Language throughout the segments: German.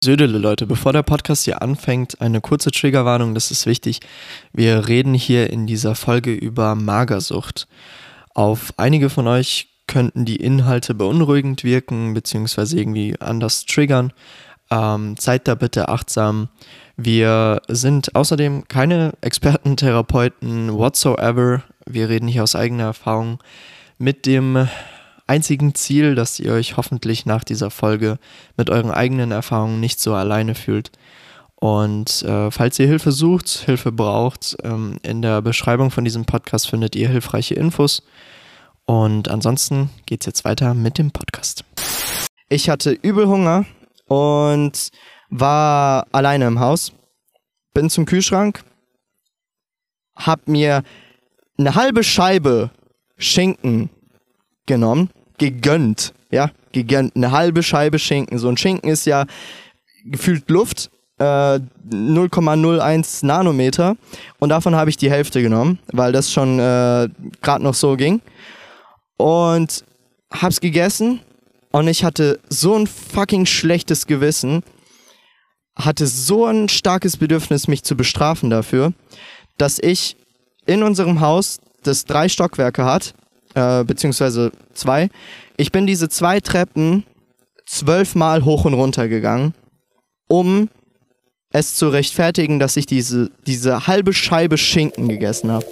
Södele, Leute, bevor der Podcast hier anfängt, eine kurze Triggerwarnung, das ist wichtig. Wir reden hier in dieser Folge über Magersucht. Auf einige von euch könnten die Inhalte beunruhigend wirken, beziehungsweise irgendwie anders triggern. Ähm, seid da bitte achtsam. Wir sind außerdem keine Experten, Therapeuten whatsoever. Wir reden hier aus eigener Erfahrung mit dem einzigen Ziel, dass ihr euch hoffentlich nach dieser Folge mit euren eigenen Erfahrungen nicht so alleine fühlt. Und äh, falls ihr Hilfe sucht, Hilfe braucht, ähm, in der Beschreibung von diesem Podcast findet ihr hilfreiche Infos. Und ansonsten geht's jetzt weiter mit dem Podcast. Ich hatte übel Hunger und war alleine im Haus. Bin zum Kühlschrank, hab mir eine halbe Scheibe Schinken genommen gegönnt. Ja, gegönnt. Eine halbe Scheibe Schinken. So ein Schinken ist ja gefühlt Luft. Äh, 0,01 Nanometer. Und davon habe ich die Hälfte genommen, weil das schon äh, gerade noch so ging. Und hab's gegessen. Und ich hatte so ein fucking schlechtes Gewissen. Hatte so ein starkes Bedürfnis, mich zu bestrafen dafür, dass ich in unserem Haus, das drei Stockwerke hat, äh, beziehungsweise zwei. Ich bin diese zwei Treppen zwölfmal hoch und runter gegangen, um es zu rechtfertigen, dass ich diese, diese halbe Scheibe Schinken gegessen habe.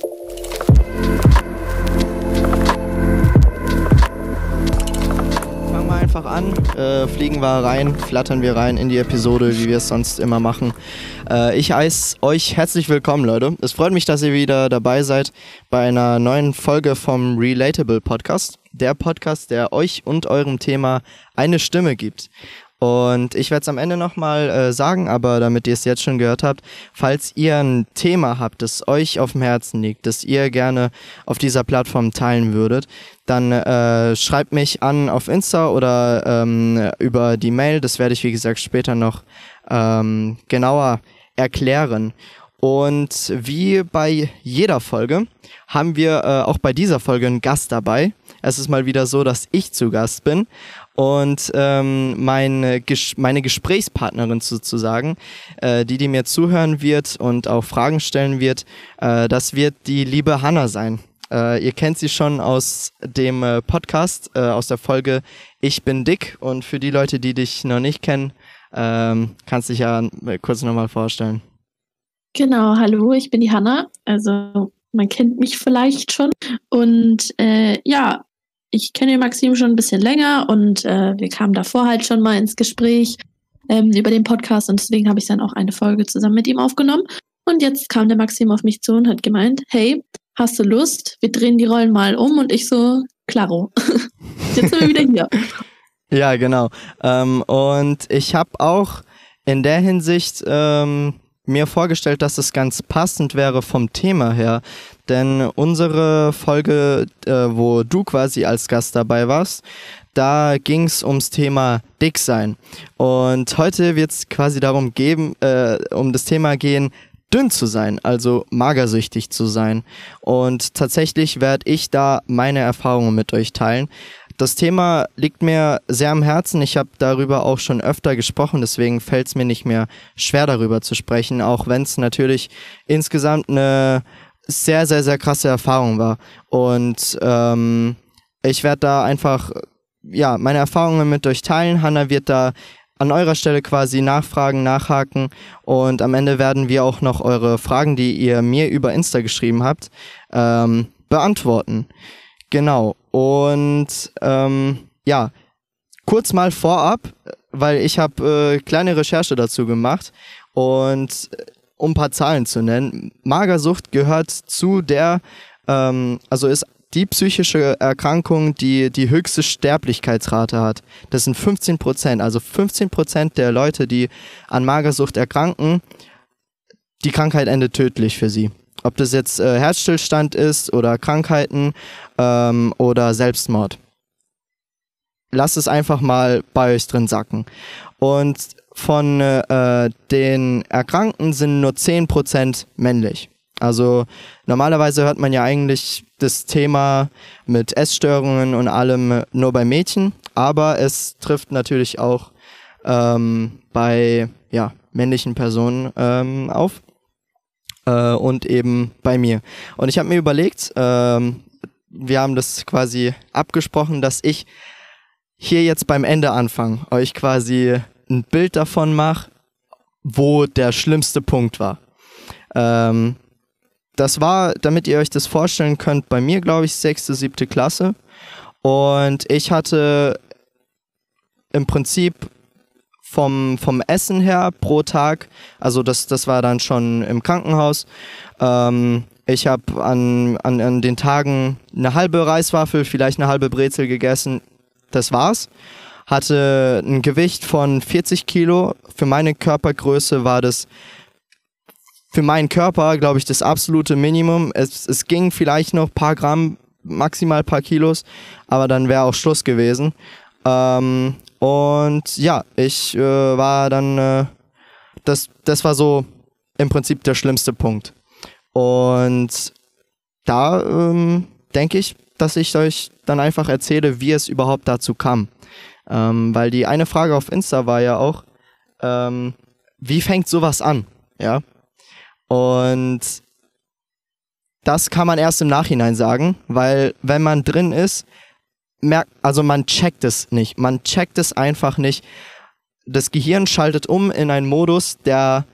An, äh, fliegen wir rein, flattern wir rein in die Episode, wie wir es sonst immer machen. Äh, ich heiße euch herzlich willkommen, Leute. Es freut mich, dass ihr wieder dabei seid bei einer neuen Folge vom Relatable Podcast. Der Podcast, der euch und eurem Thema eine Stimme gibt. Und ich werde es am Ende nochmal äh, sagen, aber damit ihr es jetzt schon gehört habt, falls ihr ein Thema habt, das euch auf dem Herzen liegt, das ihr gerne auf dieser Plattform teilen würdet, dann äh, schreibt mich an auf Insta oder ähm, über die Mail. Das werde ich, wie gesagt, später noch ähm, genauer erklären. Und wie bei jeder Folge haben wir äh, auch bei dieser Folge einen Gast dabei. Es ist mal wieder so, dass ich zu Gast bin und ähm, meine, Ges meine Gesprächspartnerin sozusagen, äh, die, die mir zuhören wird und auch Fragen stellen wird, äh, das wird die liebe Hanna sein. Äh, ihr kennt sie schon aus dem äh, Podcast, äh, aus der Folge Ich bin dick. Und für die Leute, die dich noch nicht kennen, ähm, kannst dich ja äh, kurz nochmal vorstellen. Genau, hallo, ich bin die Hanna. Also man kennt mich vielleicht schon. Und äh, ja, ich kenne Maxim schon ein bisschen länger und äh, wir kamen davor halt schon mal ins Gespräch ähm, über den Podcast und deswegen habe ich dann auch eine Folge zusammen mit ihm aufgenommen. Und jetzt kam der Maxim auf mich zu und hat gemeint, hey, hast du Lust? Wir drehen die Rollen mal um und ich so, klaro. jetzt sind wir wieder hier. Ja, genau. Ähm, und ich habe auch in der Hinsicht ähm, mir vorgestellt, dass es ganz passend wäre vom Thema her. Denn unsere Folge, äh, wo du quasi als Gast dabei warst, da ging es ums Thema Dicksein. Und heute wird es quasi darum geben, äh, um das Thema gehen, dünn zu sein, also magersüchtig zu sein. Und tatsächlich werde ich da meine Erfahrungen mit euch teilen. Das Thema liegt mir sehr am Herzen. Ich habe darüber auch schon öfter gesprochen, deswegen fällt es mir nicht mehr schwer darüber zu sprechen, auch wenn es natürlich insgesamt eine sehr, sehr, sehr krasse Erfahrung war. Und ähm, ich werde da einfach ja, meine Erfahrungen mit euch teilen. Hanna wird da an eurer Stelle quasi nachfragen, nachhaken und am Ende werden wir auch noch eure Fragen, die ihr mir über Insta geschrieben habt, ähm, beantworten. Genau. Und ähm, ja, kurz mal vorab, weil ich habe äh, kleine Recherche dazu gemacht und um ein paar Zahlen zu nennen, Magersucht gehört zu der, ähm, also ist die psychische Erkrankung, die die höchste Sterblichkeitsrate hat. Das sind 15 Prozent. Also 15 Prozent der Leute, die an Magersucht erkranken, die Krankheit endet tödlich für sie. Ob das jetzt äh, Herzstillstand ist oder Krankheiten ähm, oder Selbstmord. Lasst es einfach mal bei euch drin sacken. Und von äh, den Erkrankten sind nur 10% männlich. Also normalerweise hört man ja eigentlich das Thema mit Essstörungen und allem nur bei Mädchen, aber es trifft natürlich auch ähm, bei ja, männlichen Personen ähm, auf äh, und eben bei mir. Und ich habe mir überlegt, ähm, wir haben das quasi abgesprochen, dass ich hier jetzt beim Ende anfange, euch quasi ein Bild davon mache, wo der schlimmste Punkt war. Ähm, das war, damit ihr euch das vorstellen könnt, bei mir, glaube ich, sechste, siebte Klasse. Und ich hatte im Prinzip vom, vom Essen her pro Tag, also das, das war dann schon im Krankenhaus. Ähm, ich habe an, an, an den Tagen eine halbe Reiswaffel, vielleicht eine halbe Brezel gegessen. Das war's. Hatte ein Gewicht von 40 Kilo. Für meine Körpergröße war das für meinen Körper, glaube ich, das absolute Minimum. Es, es ging vielleicht noch ein paar Gramm, maximal ein paar Kilos, aber dann wäre auch Schluss gewesen. Ähm, und ja, ich äh, war dann, äh, das, das war so im Prinzip der schlimmste Punkt. Und da ähm, denke ich, dass ich euch dann einfach erzähle, wie es überhaupt dazu kam. Ähm, weil die eine Frage auf Insta war ja auch, ähm, wie fängt sowas an? Ja. Und das kann man erst im Nachhinein sagen, weil wenn man drin ist, merkt, also man checkt es nicht. Man checkt es einfach nicht. Das Gehirn schaltet um in einen Modus, der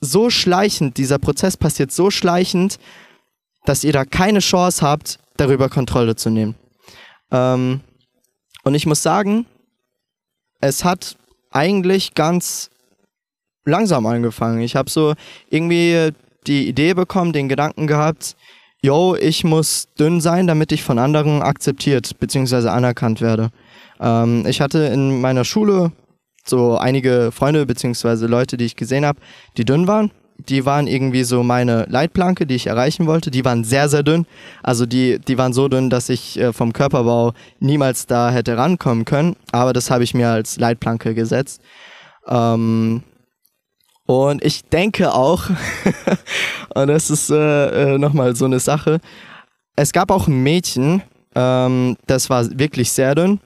so schleichend, dieser Prozess passiert so schleichend, dass ihr da keine Chance habt, darüber Kontrolle zu nehmen. Ähm, und ich muss sagen, es hat eigentlich ganz langsam angefangen. Ich habe so irgendwie die Idee bekommen, den Gedanken gehabt, yo, ich muss dünn sein, damit ich von anderen akzeptiert bzw. anerkannt werde. Ähm, ich hatte in meiner Schule so einige Freunde bzw. Leute, die ich gesehen habe, die dünn waren. Die waren irgendwie so meine Leitplanke, die ich erreichen wollte. Die waren sehr, sehr dünn. Also die, die waren so dünn, dass ich äh, vom Körperbau niemals da hätte rankommen können. Aber das habe ich mir als Leitplanke gesetzt. Ähm, und ich denke auch, und das ist äh, äh, nochmal so eine Sache, es gab auch ein Mädchen, ähm, das war wirklich sehr dünn.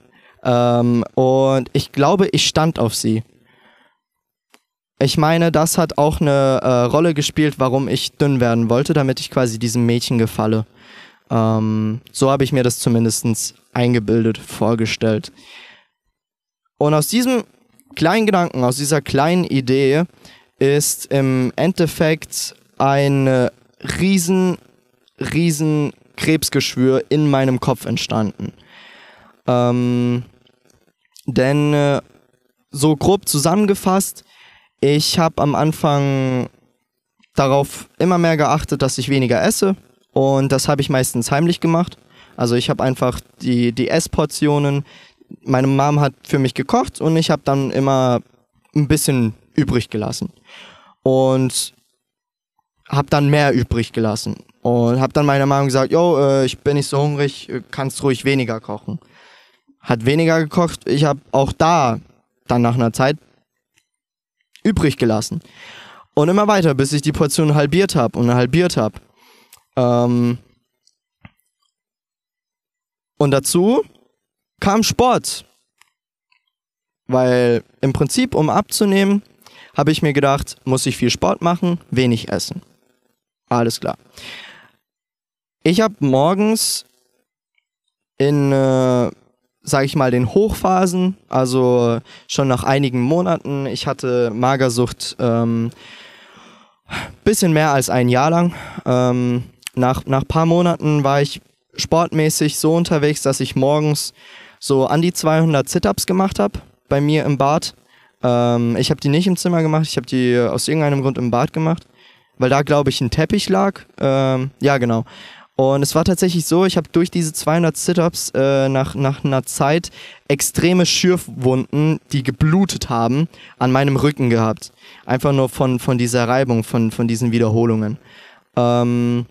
Ähm, und ich glaube, ich stand auf sie. Ich meine, das hat auch eine äh, Rolle gespielt, warum ich dünn werden wollte, damit ich quasi diesem Mädchen gefalle. Ähm, so habe ich mir das zumindest eingebildet, vorgestellt. Und aus diesem kleinen Gedanken, aus dieser kleinen Idee ist im Endeffekt ein riesen, riesen Krebsgeschwür in meinem Kopf entstanden. Ähm, denn äh, so grob zusammengefasst, ich habe am Anfang darauf immer mehr geachtet, dass ich weniger esse und das habe ich meistens heimlich gemacht. Also ich habe einfach die, die Essportionen, meine Mom hat für mich gekocht und ich habe dann immer ein bisschen übrig gelassen. Und habe dann mehr übrig gelassen. Und habe dann meiner Mom gesagt, yo, äh, ich bin nicht so hungrig, kannst ruhig weniger kochen. Hat weniger gekocht. Ich habe auch da dann nach einer Zeit übrig gelassen. Und immer weiter, bis ich die Portion halbiert habe und halbiert habe. Ähm und dazu kam Sport. Weil im Prinzip, um abzunehmen, habe ich mir gedacht, muss ich viel Sport machen, wenig essen. Alles klar. Ich habe morgens in, äh, sage ich mal, den Hochphasen, also schon nach einigen Monaten, ich hatte Magersucht ähm, bisschen mehr als ein Jahr lang. Ähm, nach, nach paar Monaten war ich sportmäßig so unterwegs, dass ich morgens so an die 200 Sit-Ups gemacht habe bei mir im Bad. Ähm, ich habe die nicht im Zimmer gemacht, ich habe die aus irgendeinem Grund im Bad gemacht, weil da, glaube ich, ein Teppich lag. Ähm, ja, genau. Und es war tatsächlich so, ich habe durch diese 200 Sit-Ups äh, nach, nach einer Zeit extreme Schürfwunden, die geblutet haben, an meinem Rücken gehabt. Einfach nur von, von dieser Reibung, von, von diesen Wiederholungen. Ähm,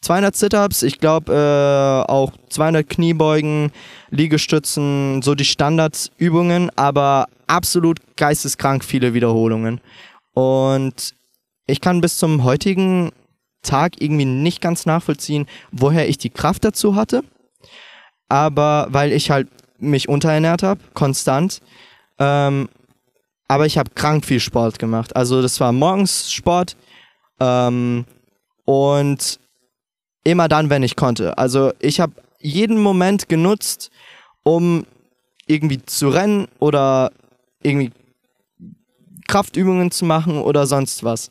200 Sit-Ups, ich glaube äh, auch 200 Kniebeugen, Liegestützen, so die Standardübungen, aber absolut geisteskrank viele Wiederholungen. Und ich kann bis zum heutigen Tag irgendwie nicht ganz nachvollziehen, woher ich die Kraft dazu hatte. Aber weil ich halt mich unterernährt habe, konstant. Ähm, aber ich habe krank viel Sport gemacht. Also das war morgens Sport ähm, und immer dann, wenn ich konnte. Also ich habe jeden Moment genutzt, um irgendwie zu rennen oder irgendwie Kraftübungen zu machen oder sonst was.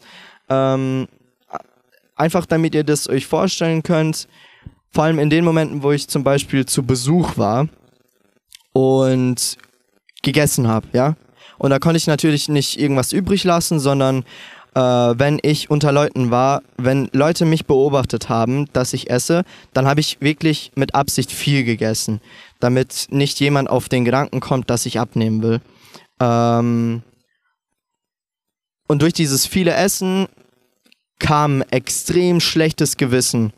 Ähm, einfach damit ihr das euch vorstellen könnt, vor allem in den Momenten, wo ich zum Beispiel zu Besuch war und gegessen habe, ja. Und da konnte ich natürlich nicht irgendwas übrig lassen, sondern äh, wenn ich unter Leuten war, wenn Leute mich beobachtet haben, dass ich esse, dann habe ich wirklich mit Absicht viel gegessen, damit nicht jemand auf den Gedanken kommt, dass ich abnehmen will. Ähm, und durch dieses viele Essen kam extrem schlechtes Gewissen.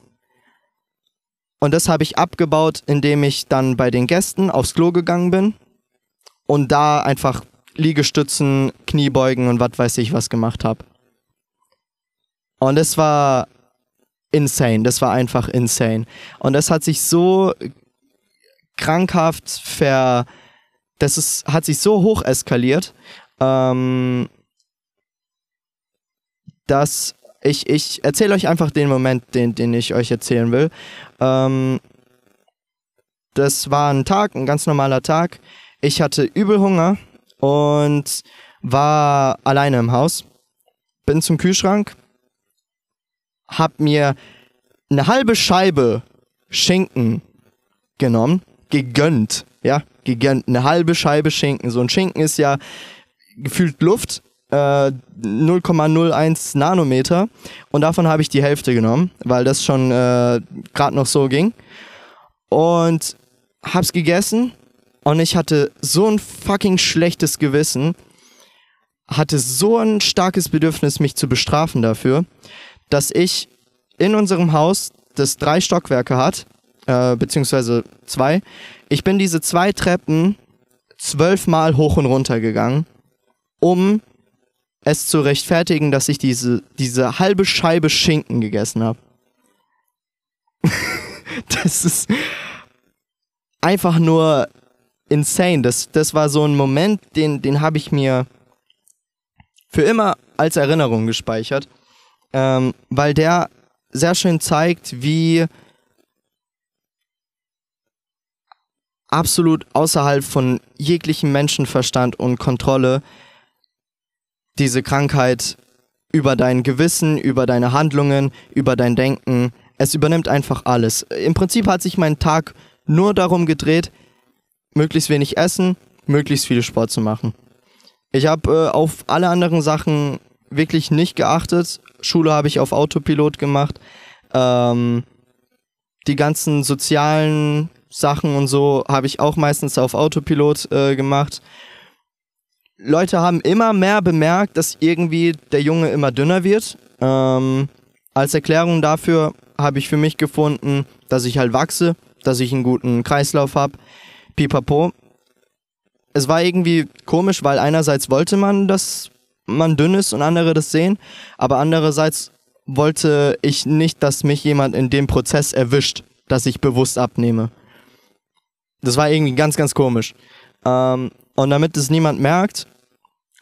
Und das habe ich abgebaut, indem ich dann bei den Gästen aufs Klo gegangen bin und da einfach Liegestützen, Kniebeugen und was weiß ich was gemacht habe. Und es war insane, das war einfach insane. Und das hat sich so krankhaft ver... Das ist, hat sich so hoch eskaliert, ähm, dass ich, ich erzähle euch einfach den Moment, den, den ich euch erzählen will. Ähm, das war ein Tag, ein ganz normaler Tag. Ich hatte übel Hunger und war alleine im Haus. Bin zum Kühlschrank, hab mir eine halbe Scheibe Schinken genommen, gegönnt, ja, gegönnt, eine halbe Scheibe Schinken. So ein Schinken ist ja gefühlt Luft, äh, 0,01 Nanometer und davon habe ich die Hälfte genommen, weil das schon äh, gerade noch so ging. Und hab's gegessen und ich hatte so ein fucking schlechtes Gewissen, hatte so ein starkes Bedürfnis, mich zu bestrafen dafür, dass ich in unserem Haus, das drei Stockwerke hat, äh, beziehungsweise zwei, ich bin diese zwei Treppen zwölfmal hoch und runter gegangen, um es zu rechtfertigen, dass ich diese, diese halbe Scheibe Schinken gegessen habe. das ist einfach nur insane. Das, das war so ein Moment, den, den habe ich mir für immer als Erinnerung gespeichert, ähm, weil der sehr schön zeigt, wie absolut außerhalb von jeglichem Menschenverstand und Kontrolle diese Krankheit über dein Gewissen, über deine Handlungen, über dein Denken. Es übernimmt einfach alles. Im Prinzip hat sich mein Tag nur darum gedreht, möglichst wenig essen, möglichst viel Sport zu machen. Ich habe äh, auf alle anderen Sachen wirklich nicht geachtet. Schule habe ich auf Autopilot gemacht. Ähm, die ganzen sozialen Sachen und so habe ich auch meistens auf Autopilot äh, gemacht. Leute haben immer mehr bemerkt, dass irgendwie der Junge immer dünner wird. Ähm, als Erklärung dafür habe ich für mich gefunden, dass ich halt wachse, dass ich einen guten Kreislauf habe. Pipapo. Es war irgendwie komisch, weil einerseits wollte man, dass man dünn ist und andere das sehen, aber andererseits wollte ich nicht, dass mich jemand in dem Prozess erwischt, dass ich bewusst abnehme. Das war irgendwie ganz, ganz komisch. Ähm, und damit es niemand merkt,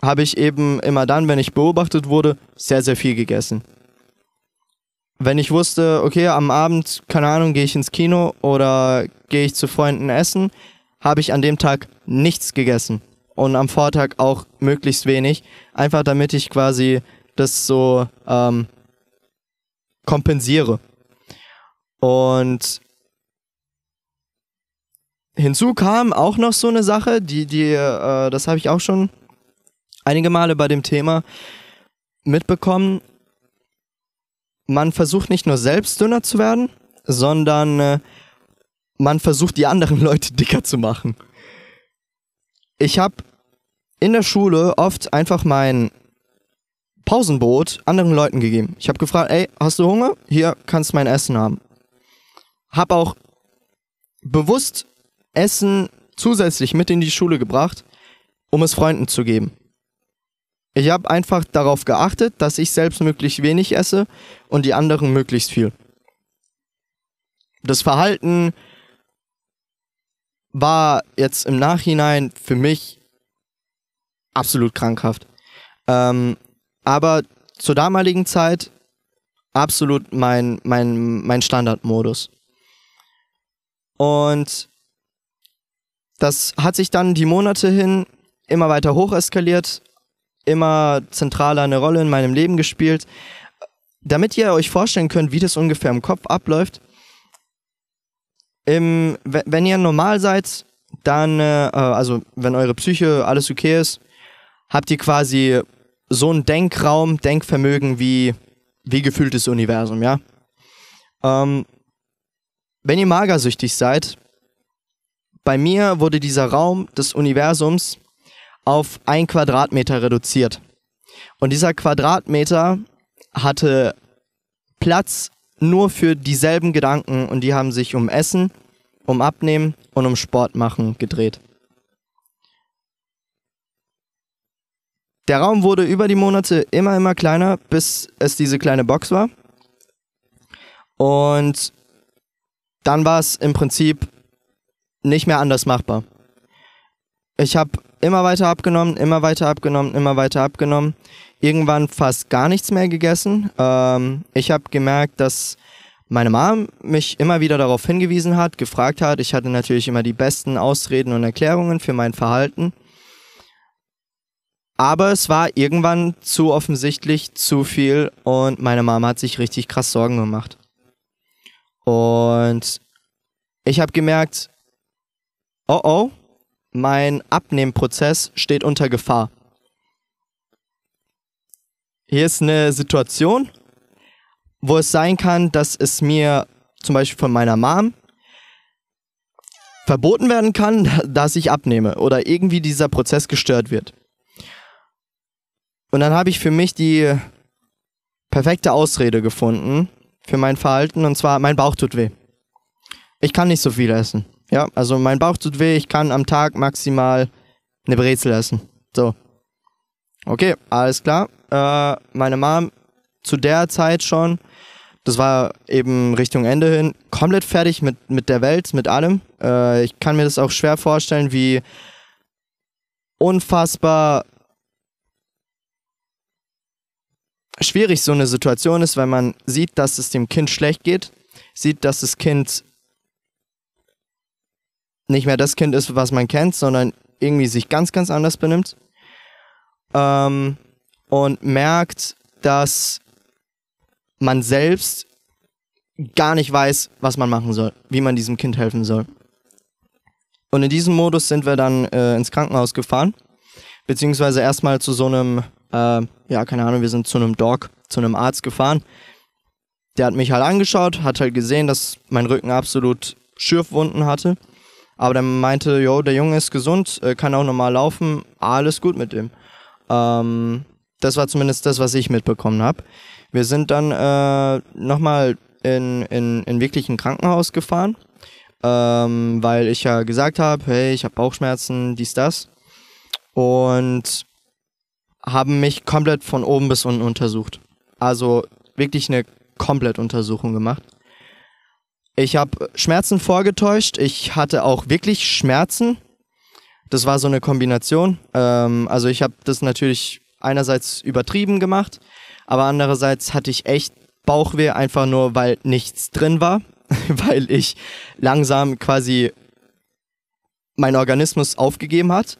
habe ich eben immer dann, wenn ich beobachtet wurde, sehr, sehr viel gegessen. Wenn ich wusste, okay, am Abend, keine Ahnung, gehe ich ins Kino oder gehe ich zu Freunden essen, habe ich an dem Tag nichts gegessen. Und am Vortag auch möglichst wenig. Einfach damit ich quasi das so ähm, kompensiere. Und Hinzu kam auch noch so eine Sache, die, die, äh, das habe ich auch schon einige Male bei dem Thema mitbekommen. Man versucht nicht nur selbst dünner zu werden, sondern äh, man versucht die anderen Leute dicker zu machen. Ich habe in der Schule oft einfach mein Pausenbrot anderen Leuten gegeben. Ich habe gefragt, ey, hast du Hunger? Hier kannst du mein Essen haben. Hab auch bewusst Essen zusätzlich mit in die Schule gebracht, um es Freunden zu geben. Ich habe einfach darauf geachtet, dass ich selbst möglichst wenig esse und die anderen möglichst viel. Das Verhalten war jetzt im Nachhinein für mich absolut krankhaft. Ähm, aber zur damaligen Zeit absolut mein, mein, mein Standardmodus. Und das hat sich dann die Monate hin immer weiter hoch eskaliert, immer zentraler eine Rolle in meinem Leben gespielt. Damit ihr euch vorstellen könnt, wie das ungefähr im Kopf abläuft, im, wenn ihr normal seid, dann, äh, also wenn eure Psyche alles okay ist, habt ihr quasi so ein Denkraum, Denkvermögen wie, wie gefühltes Universum, ja? Ähm, wenn ihr magersüchtig seid, bei mir wurde dieser Raum des Universums auf ein Quadratmeter reduziert. Und dieser Quadratmeter hatte Platz nur für dieselben Gedanken und die haben sich um Essen, um Abnehmen und um Sport machen gedreht. Der Raum wurde über die Monate immer, immer kleiner, bis es diese kleine Box war. Und dann war es im Prinzip nicht mehr anders machbar. Ich habe immer weiter abgenommen, immer weiter abgenommen, immer weiter abgenommen. Irgendwann fast gar nichts mehr gegessen. Ähm, ich habe gemerkt, dass meine Mom mich immer wieder darauf hingewiesen hat, gefragt hat. Ich hatte natürlich immer die besten Ausreden und Erklärungen für mein Verhalten. Aber es war irgendwann zu offensichtlich zu viel und meine Mama hat sich richtig krass Sorgen gemacht. Und ich habe gemerkt, oh oh, mein Abnehmprozess steht unter Gefahr. Hier ist eine Situation, wo es sein kann, dass es mir zum Beispiel von meiner Mom verboten werden kann, dass ich abnehme oder irgendwie dieser Prozess gestört wird. Und dann habe ich für mich die perfekte Ausrede gefunden für mein Verhalten und zwar mein Bauch tut weh. Ich kann nicht so viel essen. Ja, also mein Bauch tut weh, ich kann am Tag maximal eine Brezel essen. So. Okay, alles klar. Äh, meine Mom zu der Zeit schon, das war eben Richtung Ende hin, komplett fertig mit, mit der Welt, mit allem. Äh, ich kann mir das auch schwer vorstellen, wie unfassbar schwierig so eine Situation ist, wenn man sieht, dass es dem Kind schlecht geht, sieht, dass das Kind nicht mehr das Kind ist, was man kennt, sondern irgendwie sich ganz, ganz anders benimmt. Ähm, und merkt, dass man selbst gar nicht weiß, was man machen soll, wie man diesem Kind helfen soll. Und in diesem Modus sind wir dann äh, ins Krankenhaus gefahren, beziehungsweise erstmal zu so einem, äh, ja, keine Ahnung, wir sind zu einem Dog, zu einem Arzt gefahren. Der hat mich halt angeschaut, hat halt gesehen, dass mein Rücken absolut Schürfwunden hatte aber der meinte, jo, der Junge ist gesund, äh, kann auch normal laufen, alles gut mit ihm. Ähm, das war zumindest das, was ich mitbekommen habe. Wir sind dann äh, nochmal in, in, in wirklich ein Krankenhaus gefahren, ähm, weil ich ja gesagt habe, hey, ich habe Bauchschmerzen, dies, das. Und haben mich komplett von oben bis unten untersucht. Also wirklich eine Komplettuntersuchung gemacht. Ich habe Schmerzen vorgetäuscht. Ich hatte auch wirklich Schmerzen. Das war so eine Kombination. Ähm, also ich habe das natürlich einerseits übertrieben gemacht, aber andererseits hatte ich echt Bauchweh, einfach nur weil nichts drin war, weil ich langsam quasi mein Organismus aufgegeben hat.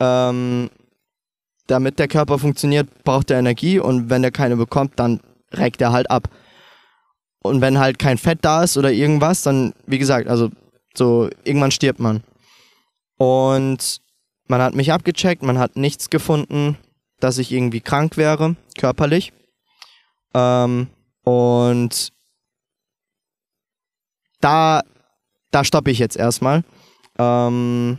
Ähm, damit der Körper funktioniert, braucht er Energie und wenn er keine bekommt, dann reckt er halt ab. Und wenn halt kein Fett da ist oder irgendwas, dann, wie gesagt, also so, irgendwann stirbt man. Und man hat mich abgecheckt, man hat nichts gefunden, dass ich irgendwie krank wäre, körperlich. Ähm, und da, da stoppe ich jetzt erstmal. Ähm,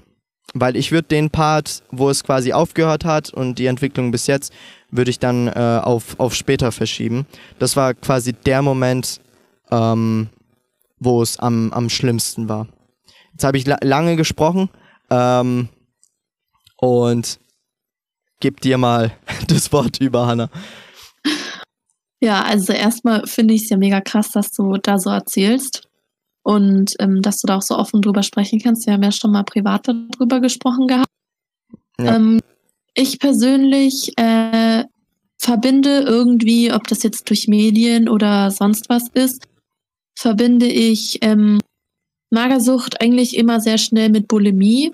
weil ich würde den Part, wo es quasi aufgehört hat und die Entwicklung bis jetzt, würde ich dann äh, auf, auf später verschieben. Das war quasi der Moment, ähm, wo es am, am schlimmsten war. Jetzt habe ich la lange gesprochen ähm, und gebe dir mal das Wort über, Hanna. Ja, also erstmal finde ich es ja mega krass, dass du da so erzählst und ähm, dass du da auch so offen drüber sprechen kannst. Wir haben ja schon mal privat darüber gesprochen gehabt. Ja. Ähm, ich persönlich äh, verbinde irgendwie, ob das jetzt durch Medien oder sonst was ist, verbinde ich ähm, Magersucht eigentlich immer sehr schnell mit Bulimie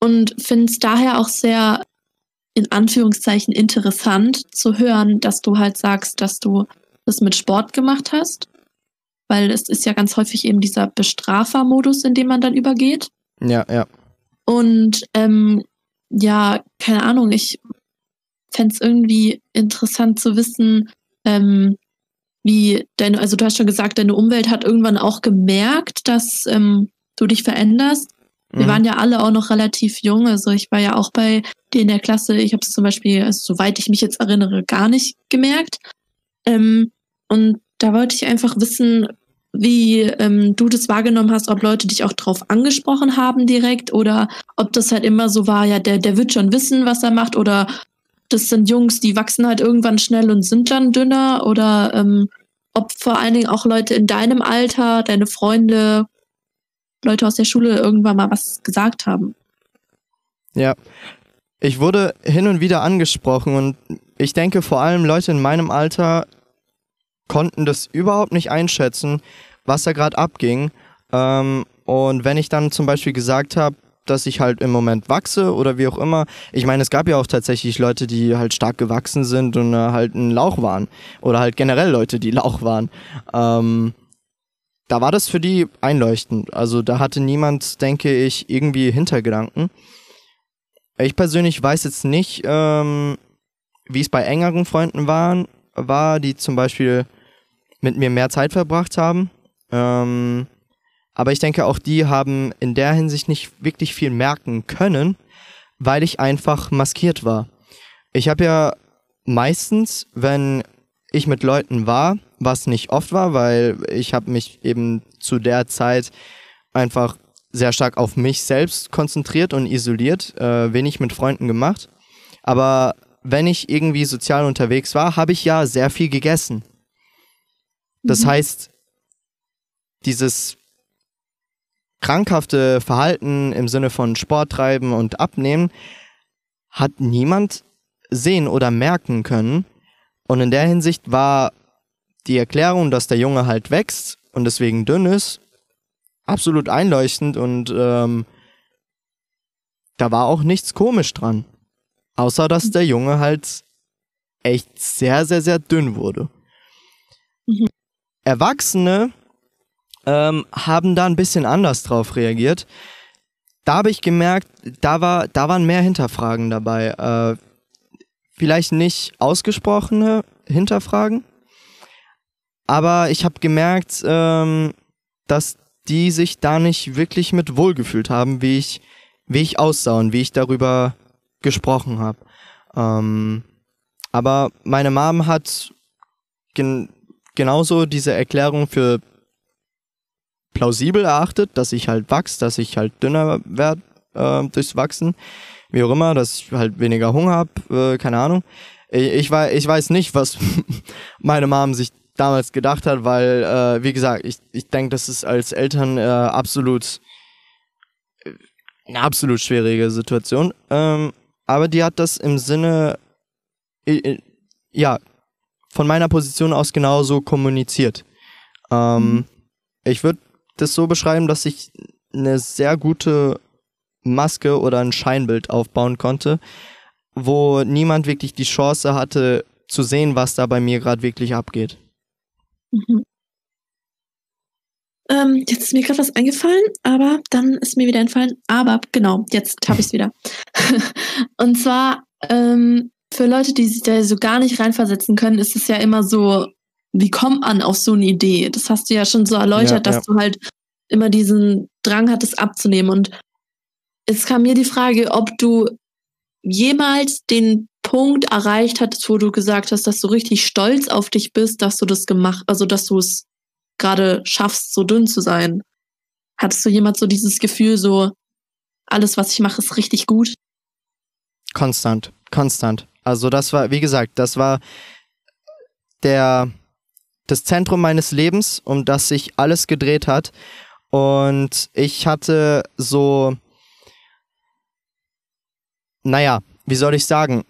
und finde es daher auch sehr in Anführungszeichen interessant zu hören, dass du halt sagst, dass du das mit Sport gemacht hast, weil es ist ja ganz häufig eben dieser Bestrafermodus, in dem man dann übergeht. Ja, ja. Und ähm, ja, keine Ahnung, ich fände es irgendwie interessant zu wissen, ähm, wie deine, also du hast schon gesagt, deine Umwelt hat irgendwann auch gemerkt, dass ähm, du dich veränderst. Wir mhm. waren ja alle auch noch relativ jung, also ich war ja auch bei dir in der Klasse. Ich habe es zum Beispiel, also, soweit ich mich jetzt erinnere, gar nicht gemerkt. Ähm, und da wollte ich einfach wissen, wie ähm, du das wahrgenommen hast, ob Leute dich auch drauf angesprochen haben direkt oder ob das halt immer so war, ja, der, der wird schon wissen, was er macht oder das sind Jungs, die wachsen halt irgendwann schnell und sind dann dünner oder ähm, ob vor allen Dingen auch Leute in deinem Alter, deine Freunde, Leute aus der Schule irgendwann mal was gesagt haben. Ja, ich wurde hin und wieder angesprochen und ich denke vor allem Leute in meinem Alter konnten das überhaupt nicht einschätzen, was da gerade abging. Ähm, und wenn ich dann zum Beispiel gesagt habe, dass ich halt im Moment wachse oder wie auch immer. Ich meine, es gab ja auch tatsächlich Leute, die halt stark gewachsen sind und äh, halt ein Lauch waren. Oder halt generell Leute, die Lauch waren. Ähm, da war das für die einleuchtend. Also da hatte niemand, denke ich, irgendwie Hintergedanken. Ich persönlich weiß jetzt nicht, ähm, wie es bei engeren Freunden waren, war, die zum Beispiel mit mir mehr Zeit verbracht haben. Ähm, aber ich denke, auch die haben in der Hinsicht nicht wirklich viel merken können, weil ich einfach maskiert war. Ich habe ja meistens, wenn ich mit Leuten war, was nicht oft war, weil ich habe mich eben zu der Zeit einfach sehr stark auf mich selbst konzentriert und isoliert, äh, wenig mit Freunden gemacht. Aber wenn ich irgendwie sozial unterwegs war, habe ich ja sehr viel gegessen. Das mhm. heißt, dieses krankhafte Verhalten im Sinne von Sport treiben und abnehmen hat niemand sehen oder merken können. Und in der Hinsicht war die Erklärung, dass der Junge halt wächst und deswegen dünn ist, absolut einleuchtend und ähm, da war auch nichts komisch dran. Außer dass der Junge halt echt sehr, sehr, sehr dünn wurde. Mhm. Erwachsene ähm, haben da ein bisschen anders drauf reagiert. Da habe ich gemerkt, da, war, da waren mehr Hinterfragen dabei. Äh, vielleicht nicht ausgesprochene Hinterfragen, aber ich habe gemerkt, ähm, dass die sich da nicht wirklich mit wohlgefühlt haben, wie ich, wie ich aussah und wie ich darüber gesprochen habe. Ähm, aber meine Mom hat gen genauso diese Erklärung für plausibel erachtet, dass ich halt wachs, dass ich halt dünner werde äh, durchs Wachsen, wie auch immer, dass ich halt weniger Hunger habe, äh, keine Ahnung. Ich, ich, weiß, ich weiß nicht, was meine Mom sich damals gedacht hat, weil, äh, wie gesagt, ich, ich denke, das ist als Eltern äh, absolut äh, eine absolut schwierige Situation. Ähm, aber die hat das im Sinne, äh, ja, von meiner Position aus genauso kommuniziert. Ähm, mhm. Ich würde das so beschreiben, dass ich eine sehr gute Maske oder ein Scheinbild aufbauen konnte, wo niemand wirklich die Chance hatte zu sehen, was da bei mir gerade wirklich abgeht. Mhm. Ähm, jetzt ist mir gerade was eingefallen, aber dann ist mir wieder entfallen. Aber genau, jetzt habe ich es wieder. Und zwar ähm, für Leute, die sich da so gar nicht reinversetzen können, ist es ja immer so, wie kommt man auf so eine Idee? Das hast du ja schon so erläutert, ja, dass ja. du halt immer diesen Drang hattest abzunehmen. Und es kam mir die Frage, ob du jemals den Punkt erreicht hattest, wo du gesagt hast, dass du richtig stolz auf dich bist, dass du das gemacht, also dass du es gerade schaffst, so dünn zu sein. Hattest du jemals so dieses Gefühl, so alles, was ich mache, ist richtig gut? Konstant, konstant. Also das war, wie gesagt, das war der das Zentrum meines Lebens, um das sich alles gedreht hat. Und ich hatte so naja, wie soll ich sagen,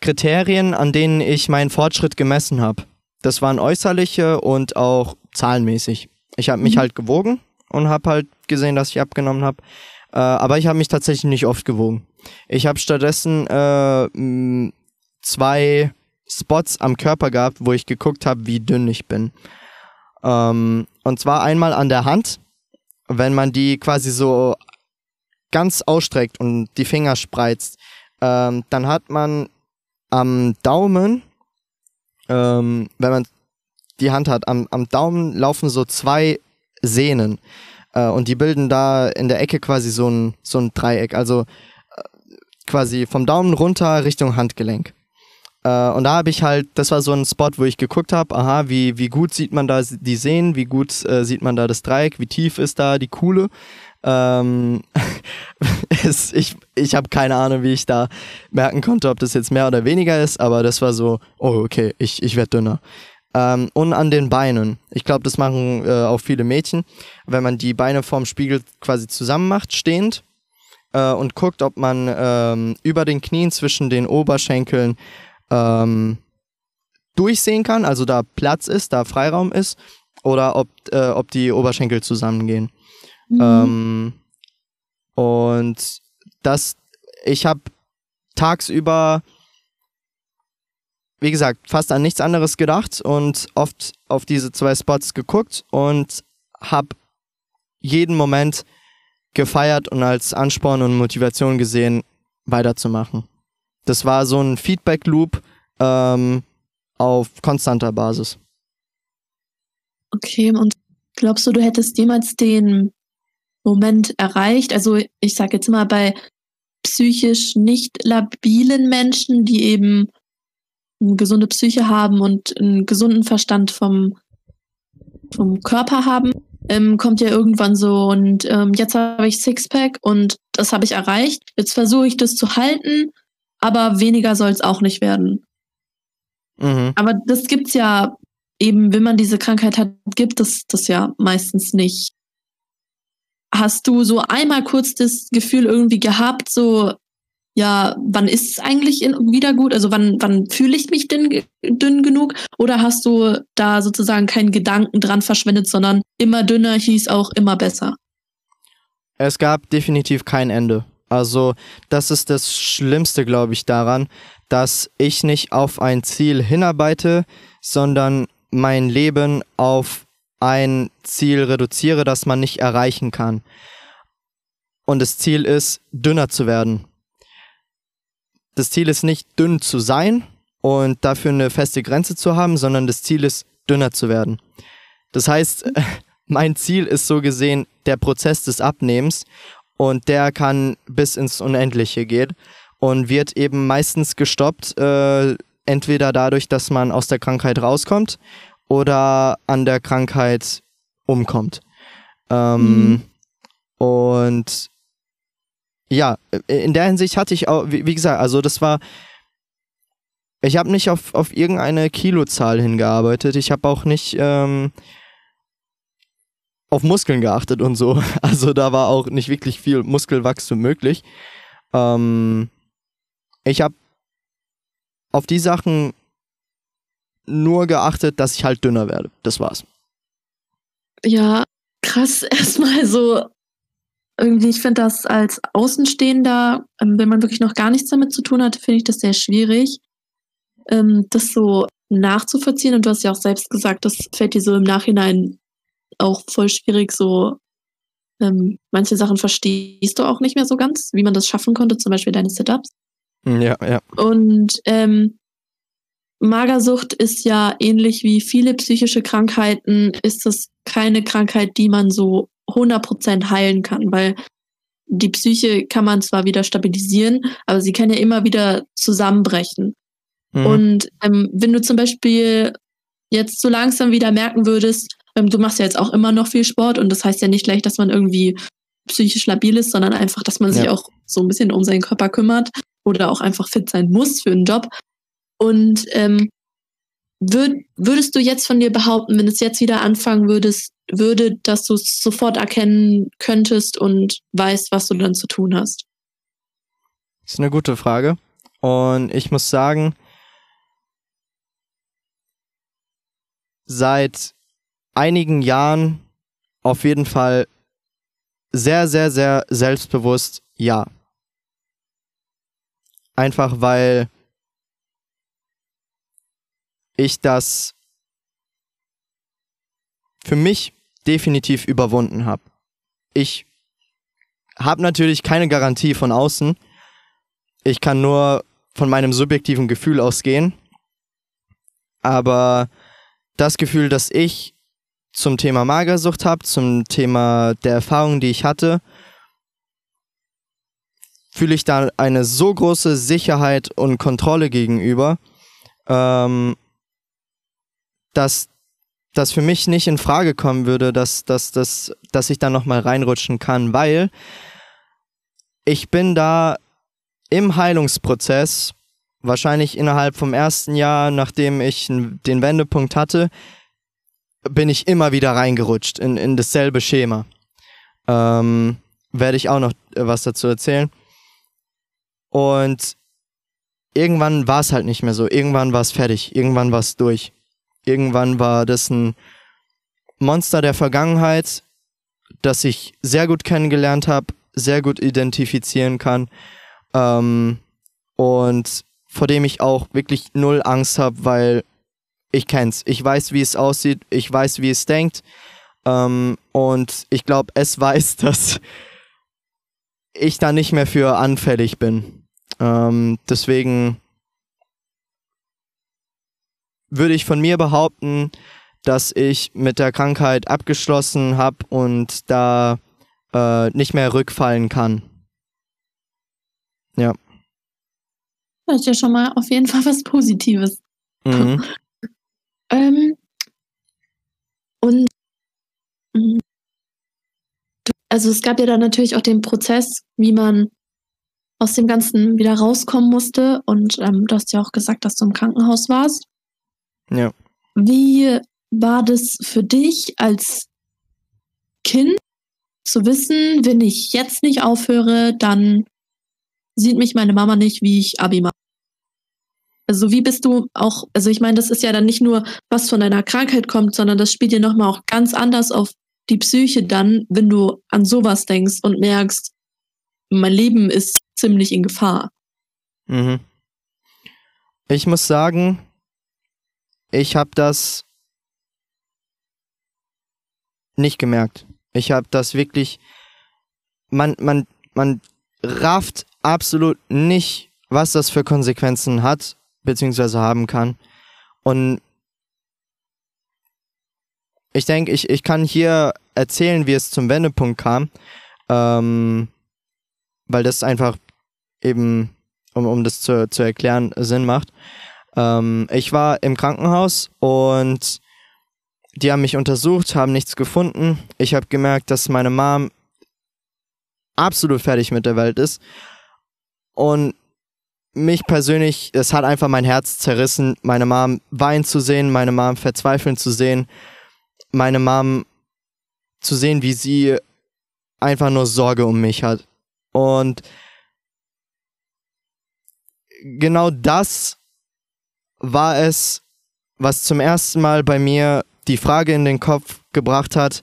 Kriterien, an denen ich meinen Fortschritt gemessen habe. Das waren äußerliche und auch zahlenmäßig. Ich habe mich mhm. halt gewogen und habe halt gesehen, dass ich abgenommen habe. Äh, aber ich habe mich tatsächlich nicht oft gewogen. Ich habe stattdessen äh, zwei Spots am Körper gehabt, wo ich geguckt habe, wie dünn ich bin. Ähm, und zwar einmal an der Hand, wenn man die quasi so ganz ausstreckt und die Finger spreizt, ähm, dann hat man am Daumen, ähm, wenn man die Hand hat, am, am Daumen laufen so zwei Sehnen äh, und die bilden da in der Ecke quasi so ein, so ein Dreieck, also äh, quasi vom Daumen runter Richtung Handgelenk. Äh, und da habe ich halt, das war so ein Spot, wo ich geguckt habe, aha, wie, wie gut sieht man da die Sehnen, wie gut äh, sieht man da das Dreieck, wie tief ist da die Kuhle. Ähm, es, ich ich habe keine Ahnung, wie ich da merken konnte, ob das jetzt mehr oder weniger ist, aber das war so, oh, okay, ich, ich werde dünner. Ähm, und an den Beinen. Ich glaube, das machen äh, auch viele Mädchen. Wenn man die Beine vorm Spiegel quasi zusammen macht, stehend, äh, und guckt, ob man ähm, über den Knien zwischen den Oberschenkeln ähm, durchsehen kann, also da Platz ist, da Freiraum ist, oder ob, äh, ob die Oberschenkel zusammengehen. Mhm. Ähm, und das, ich habe tagsüber, wie gesagt, fast an nichts anderes gedacht und oft auf diese zwei Spots geguckt und habe jeden Moment gefeiert und als Ansporn und Motivation gesehen, weiterzumachen. Das war so ein Feedback-Loop ähm, auf konstanter Basis. Okay, und glaubst du, du hättest jemals den Moment erreicht? Also ich sage jetzt mal bei psychisch nicht labilen Menschen, die eben eine gesunde Psyche haben und einen gesunden Verstand vom, vom Körper haben, ähm, kommt ja irgendwann so und ähm, jetzt habe ich Sixpack und das habe ich erreicht. Jetzt versuche ich das zu halten aber weniger soll es auch nicht werden. Mhm. Aber das gibt's ja eben, wenn man diese Krankheit hat, gibt es das ja meistens nicht. Hast du so einmal kurz das Gefühl irgendwie gehabt, so, ja, wann ist es eigentlich in, wieder gut? Also wann, wann fühle ich mich denn dünn genug? Oder hast du da sozusagen keinen Gedanken dran verschwendet, sondern immer dünner hieß auch immer besser? Es gab definitiv kein Ende. Also das ist das Schlimmste, glaube ich, daran, dass ich nicht auf ein Ziel hinarbeite, sondern mein Leben auf ein Ziel reduziere, das man nicht erreichen kann. Und das Ziel ist, dünner zu werden. Das Ziel ist nicht dünn zu sein und dafür eine feste Grenze zu haben, sondern das Ziel ist, dünner zu werden. Das heißt, mein Ziel ist so gesehen der Prozess des Abnehmens und der kann bis ins Unendliche gehen und wird eben meistens gestoppt, äh, entweder dadurch, dass man aus der Krankheit rauskommt oder an der Krankheit umkommt. Ähm, mhm. Und ja, in der Hinsicht hatte ich auch, wie, wie gesagt, also das war, ich habe nicht auf, auf irgendeine Kilozahl hingearbeitet. Ich habe auch nicht ähm, auf Muskeln geachtet und so. Also da war auch nicht wirklich viel Muskelwachstum möglich. Ähm, ich habe auf die Sachen nur geachtet, dass ich halt dünner werde. Das war's. Ja, krass. Erstmal so irgendwie, ich finde das als Außenstehender, ähm, wenn man wirklich noch gar nichts damit zu tun hat, finde ich das sehr schwierig, ähm, das so nachzuvollziehen. Und du hast ja auch selbst gesagt, das fällt dir so im Nachhinein auch voll schwierig, so ähm, manche Sachen verstehst du auch nicht mehr so ganz, wie man das schaffen konnte, zum Beispiel deine Sit-Ups. Hm, ja, ja. Und ähm, Magersucht ist ja ähnlich wie viele psychische Krankheiten, ist es keine Krankheit, die man so 100% heilen kann, weil die Psyche kann man zwar wieder stabilisieren, aber sie kann ja immer wieder zusammenbrechen. Mhm. Und ähm, wenn du zum Beispiel jetzt so langsam wieder merken würdest, ähm, du machst ja jetzt auch immer noch viel Sport und das heißt ja nicht gleich, dass man irgendwie psychisch labil ist, sondern einfach, dass man sich ja. auch so ein bisschen um seinen Körper kümmert oder auch einfach fit sein muss für einen Job. Und ähm, würd, würdest du jetzt von dir behaupten, wenn es jetzt wieder anfangen würdest, würde, dass du es sofort erkennen könntest und weißt, was du dann zu tun hast? Das ist eine gute Frage. Und ich muss sagen, seit einigen Jahren auf jeden Fall sehr, sehr, sehr selbstbewusst ja. Einfach weil ich das für mich definitiv überwunden habe. Ich habe natürlich keine Garantie von außen. Ich kann nur von meinem subjektiven Gefühl ausgehen. Aber das Gefühl, das ich zum Thema Magersucht habe, zum Thema der Erfahrungen, die ich hatte, fühle ich da eine so große Sicherheit und Kontrolle gegenüber, ähm, dass das für mich nicht in Frage kommen würde, dass, dass, dass, dass ich da nochmal reinrutschen kann, weil ich bin da im Heilungsprozess, wahrscheinlich innerhalb vom ersten Jahr, nachdem ich den Wendepunkt hatte, bin ich immer wieder reingerutscht in, in dasselbe Schema. Ähm, werde ich auch noch was dazu erzählen. Und irgendwann war es halt nicht mehr so. Irgendwann war es fertig. Irgendwann war es durch. Irgendwann war das ein Monster der Vergangenheit, das ich sehr gut kennengelernt habe, sehr gut identifizieren kann ähm, und vor dem ich auch wirklich null Angst habe, weil ich kenn's. Ich weiß, wie es aussieht, ich weiß, wie es denkt ähm, und ich glaube, es weiß, dass ich da nicht mehr für anfällig bin. Ähm, deswegen würde ich von mir behaupten, dass ich mit der Krankheit abgeschlossen habe und da äh, nicht mehr rückfallen kann. Ja. Das ist ja schon mal auf jeden Fall was Positives. Mhm. Ähm, und mm, also es gab ja dann natürlich auch den Prozess, wie man aus dem Ganzen wieder rauskommen musste. Und ähm, du hast ja auch gesagt, dass du im Krankenhaus warst. Ja. Wie war das für dich als Kind zu wissen, wenn ich jetzt nicht aufhöre, dann sieht mich meine Mama nicht, wie ich Abi mache? Also wie bist du auch, also ich meine, das ist ja dann nicht nur, was von deiner Krankheit kommt, sondern das spielt dir nochmal auch ganz anders auf die Psyche dann, wenn du an sowas denkst und merkst, mein Leben ist ziemlich in Gefahr. Mhm. Ich muss sagen, ich habe das nicht gemerkt. Ich habe das wirklich. Man, man, man rafft absolut nicht, was das für Konsequenzen hat, beziehungsweise haben kann. Und ich denke, ich, ich kann hier erzählen, wie es zum Wendepunkt kam, ähm, weil das einfach eben, um, um das zu, zu erklären, Sinn macht. Ähm, ich war im Krankenhaus und die haben mich untersucht, haben nichts gefunden. Ich habe gemerkt, dass meine Mom absolut fertig mit der Welt ist. Und mich persönlich, es hat einfach mein Herz zerrissen, meine Mom weinen zu sehen, meine Mom verzweifeln zu sehen, meine Mom zu sehen, wie sie einfach nur Sorge um mich hat. Und genau das war es, was zum ersten Mal bei mir die Frage in den Kopf gebracht hat,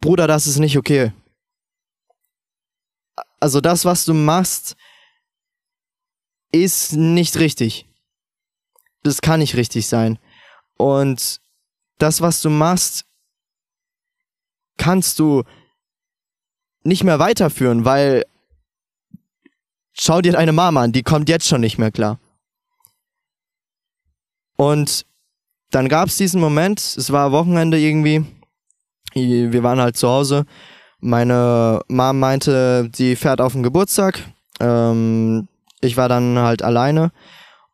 Bruder, das ist nicht okay. Also das, was du machst, ist nicht richtig. Das kann nicht richtig sein. Und das, was du machst, kannst du nicht mehr weiterführen, weil schau dir deine Mama an, die kommt jetzt schon nicht mehr klar. Und dann gab es diesen Moment, es war Wochenende irgendwie, wir waren halt zu Hause. Meine Mom meinte, sie fährt auf den Geburtstag. Ähm, ich war dann halt alleine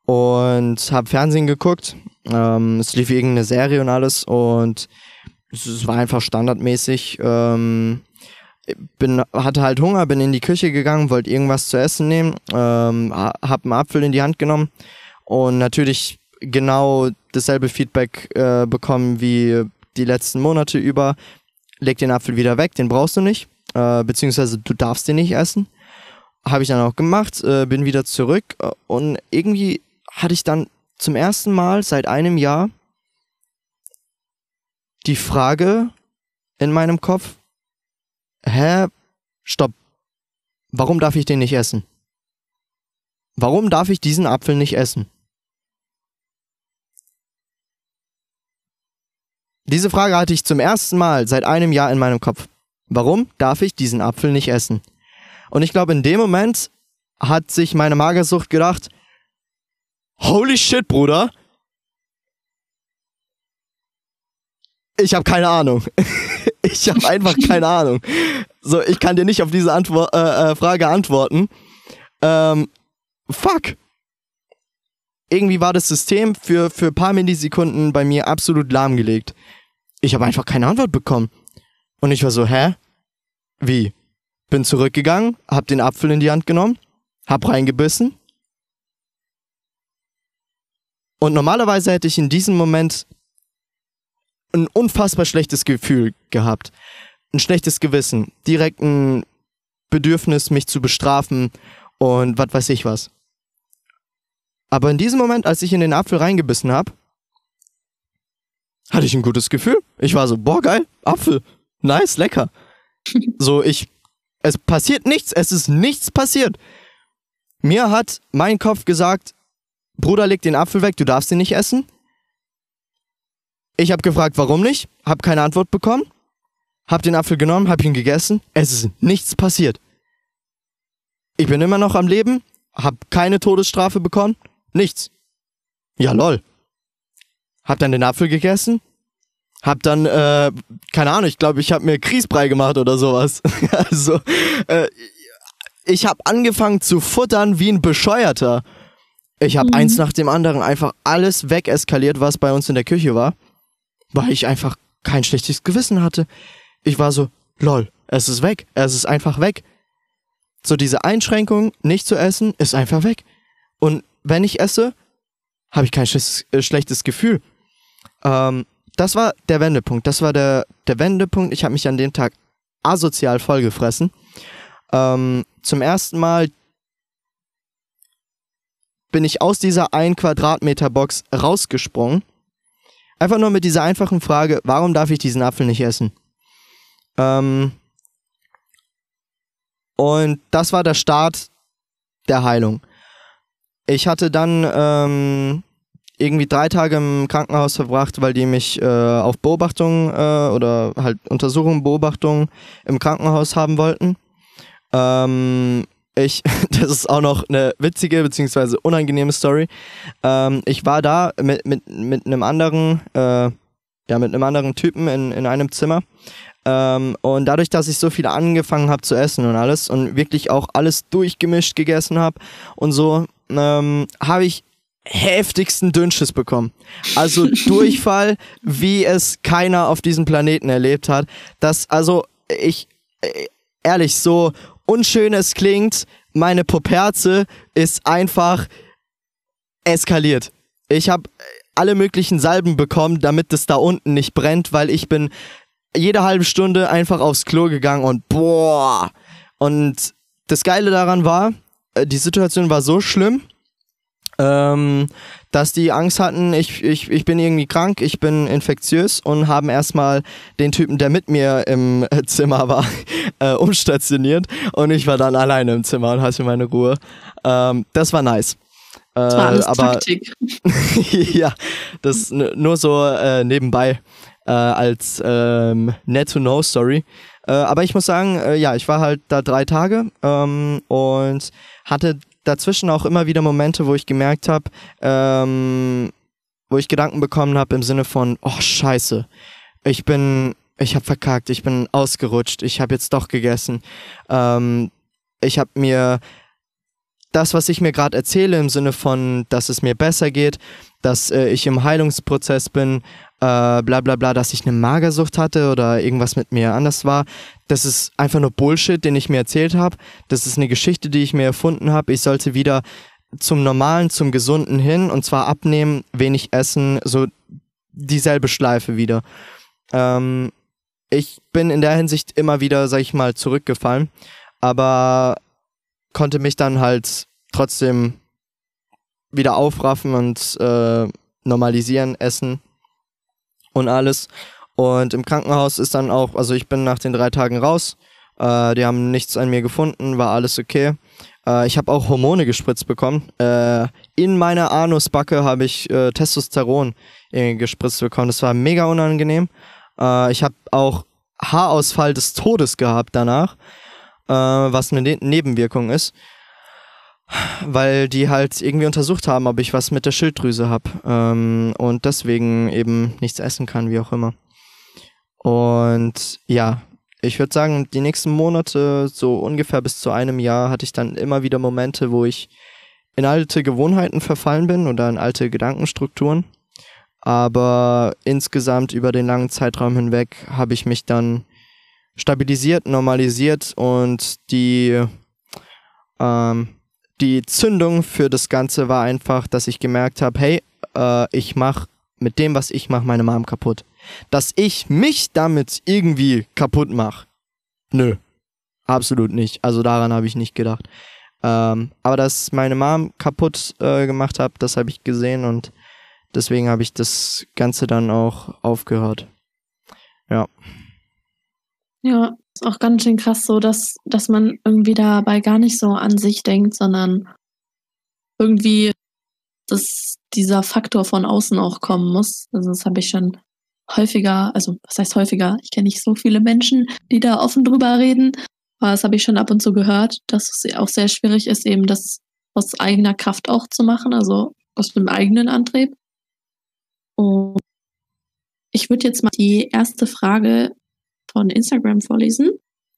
und habe Fernsehen geguckt. Ähm, es lief irgendeine Serie und alles und es war einfach standardmäßig. Ähm, bin, hatte halt Hunger, bin in die Küche gegangen, wollte irgendwas zu essen nehmen, ähm, hab einen Apfel in die Hand genommen und natürlich genau dasselbe Feedback äh, bekommen wie die letzten Monate über. Leg den Apfel wieder weg, den brauchst du nicht, äh, beziehungsweise du darfst den nicht essen. habe ich dann auch gemacht, äh, bin wieder zurück äh, und irgendwie hatte ich dann zum ersten Mal seit einem Jahr die Frage in meinem Kopf, hä, stopp, warum darf ich den nicht essen? Warum darf ich diesen Apfel nicht essen? Diese Frage hatte ich zum ersten Mal seit einem Jahr in meinem Kopf. Warum darf ich diesen Apfel nicht essen? Und ich glaube, in dem Moment hat sich meine Magersucht gedacht, holy shit, Bruder. Ich habe keine Ahnung. ich habe einfach keine Ahnung. So, ich kann dir nicht auf diese Antwort, äh, äh, Frage antworten. Ähm, fuck. Irgendwie war das System für, für ein paar Millisekunden bei mir absolut lahmgelegt. Ich habe einfach keine Antwort bekommen. Und ich war so, hä? Wie? Bin zurückgegangen, hab den Apfel in die Hand genommen, hab reingebissen. Und normalerweise hätte ich in diesem Moment ein unfassbar schlechtes Gefühl gehabt. Ein schlechtes Gewissen. Direkt ein Bedürfnis, mich zu bestrafen und was weiß ich was. Aber in diesem Moment, als ich in den Apfel reingebissen hab, hatte ich ein gutes Gefühl. Ich war so, boah, geil, Apfel, nice, lecker. so, ich, es passiert nichts, es ist nichts passiert. Mir hat mein Kopf gesagt, Bruder, leg den Apfel weg, du darfst ihn nicht essen. Ich habe gefragt, warum nicht, habe keine Antwort bekommen, habe den Apfel genommen, habe ihn gegessen, es ist nichts passiert. Ich bin immer noch am Leben, habe keine Todesstrafe bekommen, nichts. Ja, lol. Hab dann den Apfel gegessen. Hab dann, äh, keine Ahnung, ich glaube, ich habe mir Kriesbrei gemacht oder sowas. also, äh, ich habe angefangen zu futtern wie ein Bescheuerter. Ich habe mhm. eins nach dem anderen einfach alles wegeskaliert, was bei uns in der Küche war, weil ich einfach kein schlechtes Gewissen hatte. Ich war so, lol, es ist weg, es ist einfach weg. So diese Einschränkung, nicht zu essen, ist einfach weg. Und wenn ich esse, habe ich kein schlechtes, äh, schlechtes Gefühl. Ähm, das war der Wendepunkt. Das war der, der Wendepunkt. Ich habe mich an dem Tag asozial vollgefressen. Ähm, zum ersten Mal bin ich aus dieser 1 Quadratmeter Box rausgesprungen. Einfach nur mit dieser einfachen Frage, warum darf ich diesen Apfel nicht essen? Ähm, und das war der Start der Heilung. Ich hatte dann ähm, irgendwie drei Tage im Krankenhaus verbracht, weil die mich äh, auf Beobachtung äh, oder halt Untersuchung, Beobachtung im Krankenhaus haben wollten. Ähm, ich, das ist auch noch eine witzige bzw. unangenehme Story. Ähm, ich war da mit, mit, mit einem anderen, äh, ja, mit einem anderen Typen in, in einem Zimmer. Ähm, und dadurch, dass ich so viel angefangen habe zu essen und alles und wirklich auch alles durchgemischt gegessen habe und so, ähm, habe ich heftigsten Dünnschiss bekommen. Also Durchfall, wie es keiner auf diesem Planeten erlebt hat. Das, also, ich, äh, ehrlich, so unschön es klingt, meine Poperze ist einfach eskaliert. Ich habe alle möglichen Salben bekommen, damit es da unten nicht brennt, weil ich bin jede halbe Stunde einfach aufs Klo gegangen und boah. Und das Geile daran war, äh, die Situation war so schlimm, ähm, dass die Angst hatten, ich, ich, ich bin irgendwie krank, ich bin infektiös und haben erstmal den Typen, der mit mir im Zimmer war, äh, umstationiert und ich war dann alleine im Zimmer und hatte meine Ruhe. Ähm, das war nice. Das war alles aber, Taktik. ja, das nur so äh, nebenbei äh, als ähm, Net-to-Know-Story. Äh, aber ich muss sagen, äh, ja, ich war halt da drei Tage ähm, und hatte dazwischen auch immer wieder Momente, wo ich gemerkt habe, ähm, wo ich Gedanken bekommen habe im Sinne von, oh scheiße, ich bin, ich habe verkackt, ich bin ausgerutscht, ich habe jetzt doch gegessen. Ähm, ich habe mir das, was ich mir gerade erzähle, im Sinne von, dass es mir besser geht, dass äh, ich im Heilungsprozess bin, äh, bla bla bla, dass ich eine Magersucht hatte oder irgendwas mit mir anders war. Das ist einfach nur Bullshit, den ich mir erzählt habe. Das ist eine Geschichte, die ich mir erfunden habe. Ich sollte wieder zum Normalen, zum Gesunden hin und zwar abnehmen, wenig essen, so dieselbe Schleife wieder. Ähm, ich bin in der Hinsicht immer wieder, sag ich mal, zurückgefallen. Aber konnte mich dann halt trotzdem wieder aufraffen und äh, normalisieren, essen und alles. Und im Krankenhaus ist dann auch, also ich bin nach den drei Tagen raus. Äh, die haben nichts an mir gefunden, war alles okay. Äh, ich habe auch Hormone gespritzt bekommen. Äh, in meiner Anusbacke habe ich äh, Testosteron gespritzt bekommen. Das war mega unangenehm. Äh, ich habe auch Haarausfall des Todes gehabt danach, äh, was eine ne Nebenwirkung ist weil die halt irgendwie untersucht haben, ob ich was mit der Schilddrüse habe ähm, und deswegen eben nichts essen kann, wie auch immer. Und ja, ich würde sagen, die nächsten Monate, so ungefähr bis zu einem Jahr, hatte ich dann immer wieder Momente, wo ich in alte Gewohnheiten verfallen bin oder in alte Gedankenstrukturen. Aber insgesamt über den langen Zeitraum hinweg habe ich mich dann stabilisiert, normalisiert und die, ähm, die Zündung für das Ganze war einfach, dass ich gemerkt habe, hey, äh, ich mache mit dem, was ich mache, meine Mom kaputt dass ich mich damit irgendwie kaputt mache. Nö, absolut nicht. Also daran habe ich nicht gedacht. Ähm, aber dass meine Mom kaputt äh, gemacht habe, das habe ich gesehen und deswegen habe ich das Ganze dann auch aufgehört. Ja. Ja, ist auch ganz schön krass so, dass, dass man irgendwie dabei gar nicht so an sich denkt, sondern irgendwie, dass dieser Faktor von außen auch kommen muss. Also das habe ich schon häufiger, also was heißt häufiger? Ich kenne nicht so viele Menschen, die da offen drüber reden. Aber das habe ich schon ab und zu gehört, dass es auch sehr schwierig ist, eben das aus eigener Kraft auch zu machen, also aus dem eigenen Antrieb. Und ich würde jetzt mal die erste Frage von Instagram vorlesen.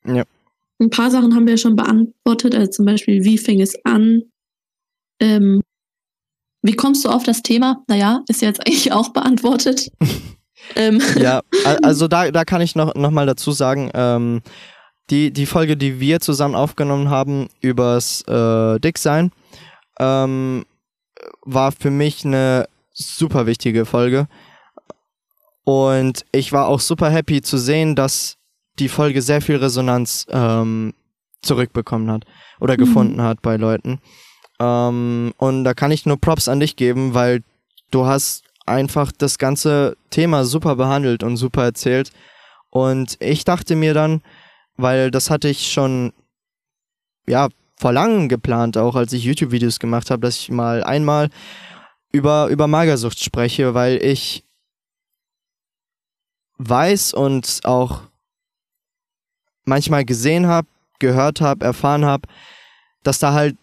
Ja. Ein paar Sachen haben wir schon beantwortet, also zum Beispiel, wie fing es an? Ähm, wie kommst du auf das Thema? Naja, ist jetzt eigentlich auch beantwortet. Ähm. Ja, also da, da kann ich noch, noch mal dazu sagen, ähm, die, die Folge, die wir zusammen aufgenommen haben übers äh, Dicksein, ähm, war für mich eine super wichtige Folge. Und ich war auch super happy zu sehen, dass die Folge sehr viel Resonanz ähm, zurückbekommen hat oder mhm. gefunden hat bei Leuten. Ähm, und da kann ich nur Props an dich geben, weil du hast einfach das ganze Thema super behandelt und super erzählt. Und ich dachte mir dann, weil das hatte ich schon, ja, vor langem geplant, auch als ich YouTube-Videos gemacht habe, dass ich mal einmal über, über Magersucht spreche, weil ich weiß und auch manchmal gesehen habe, gehört habe, erfahren habe, dass da halt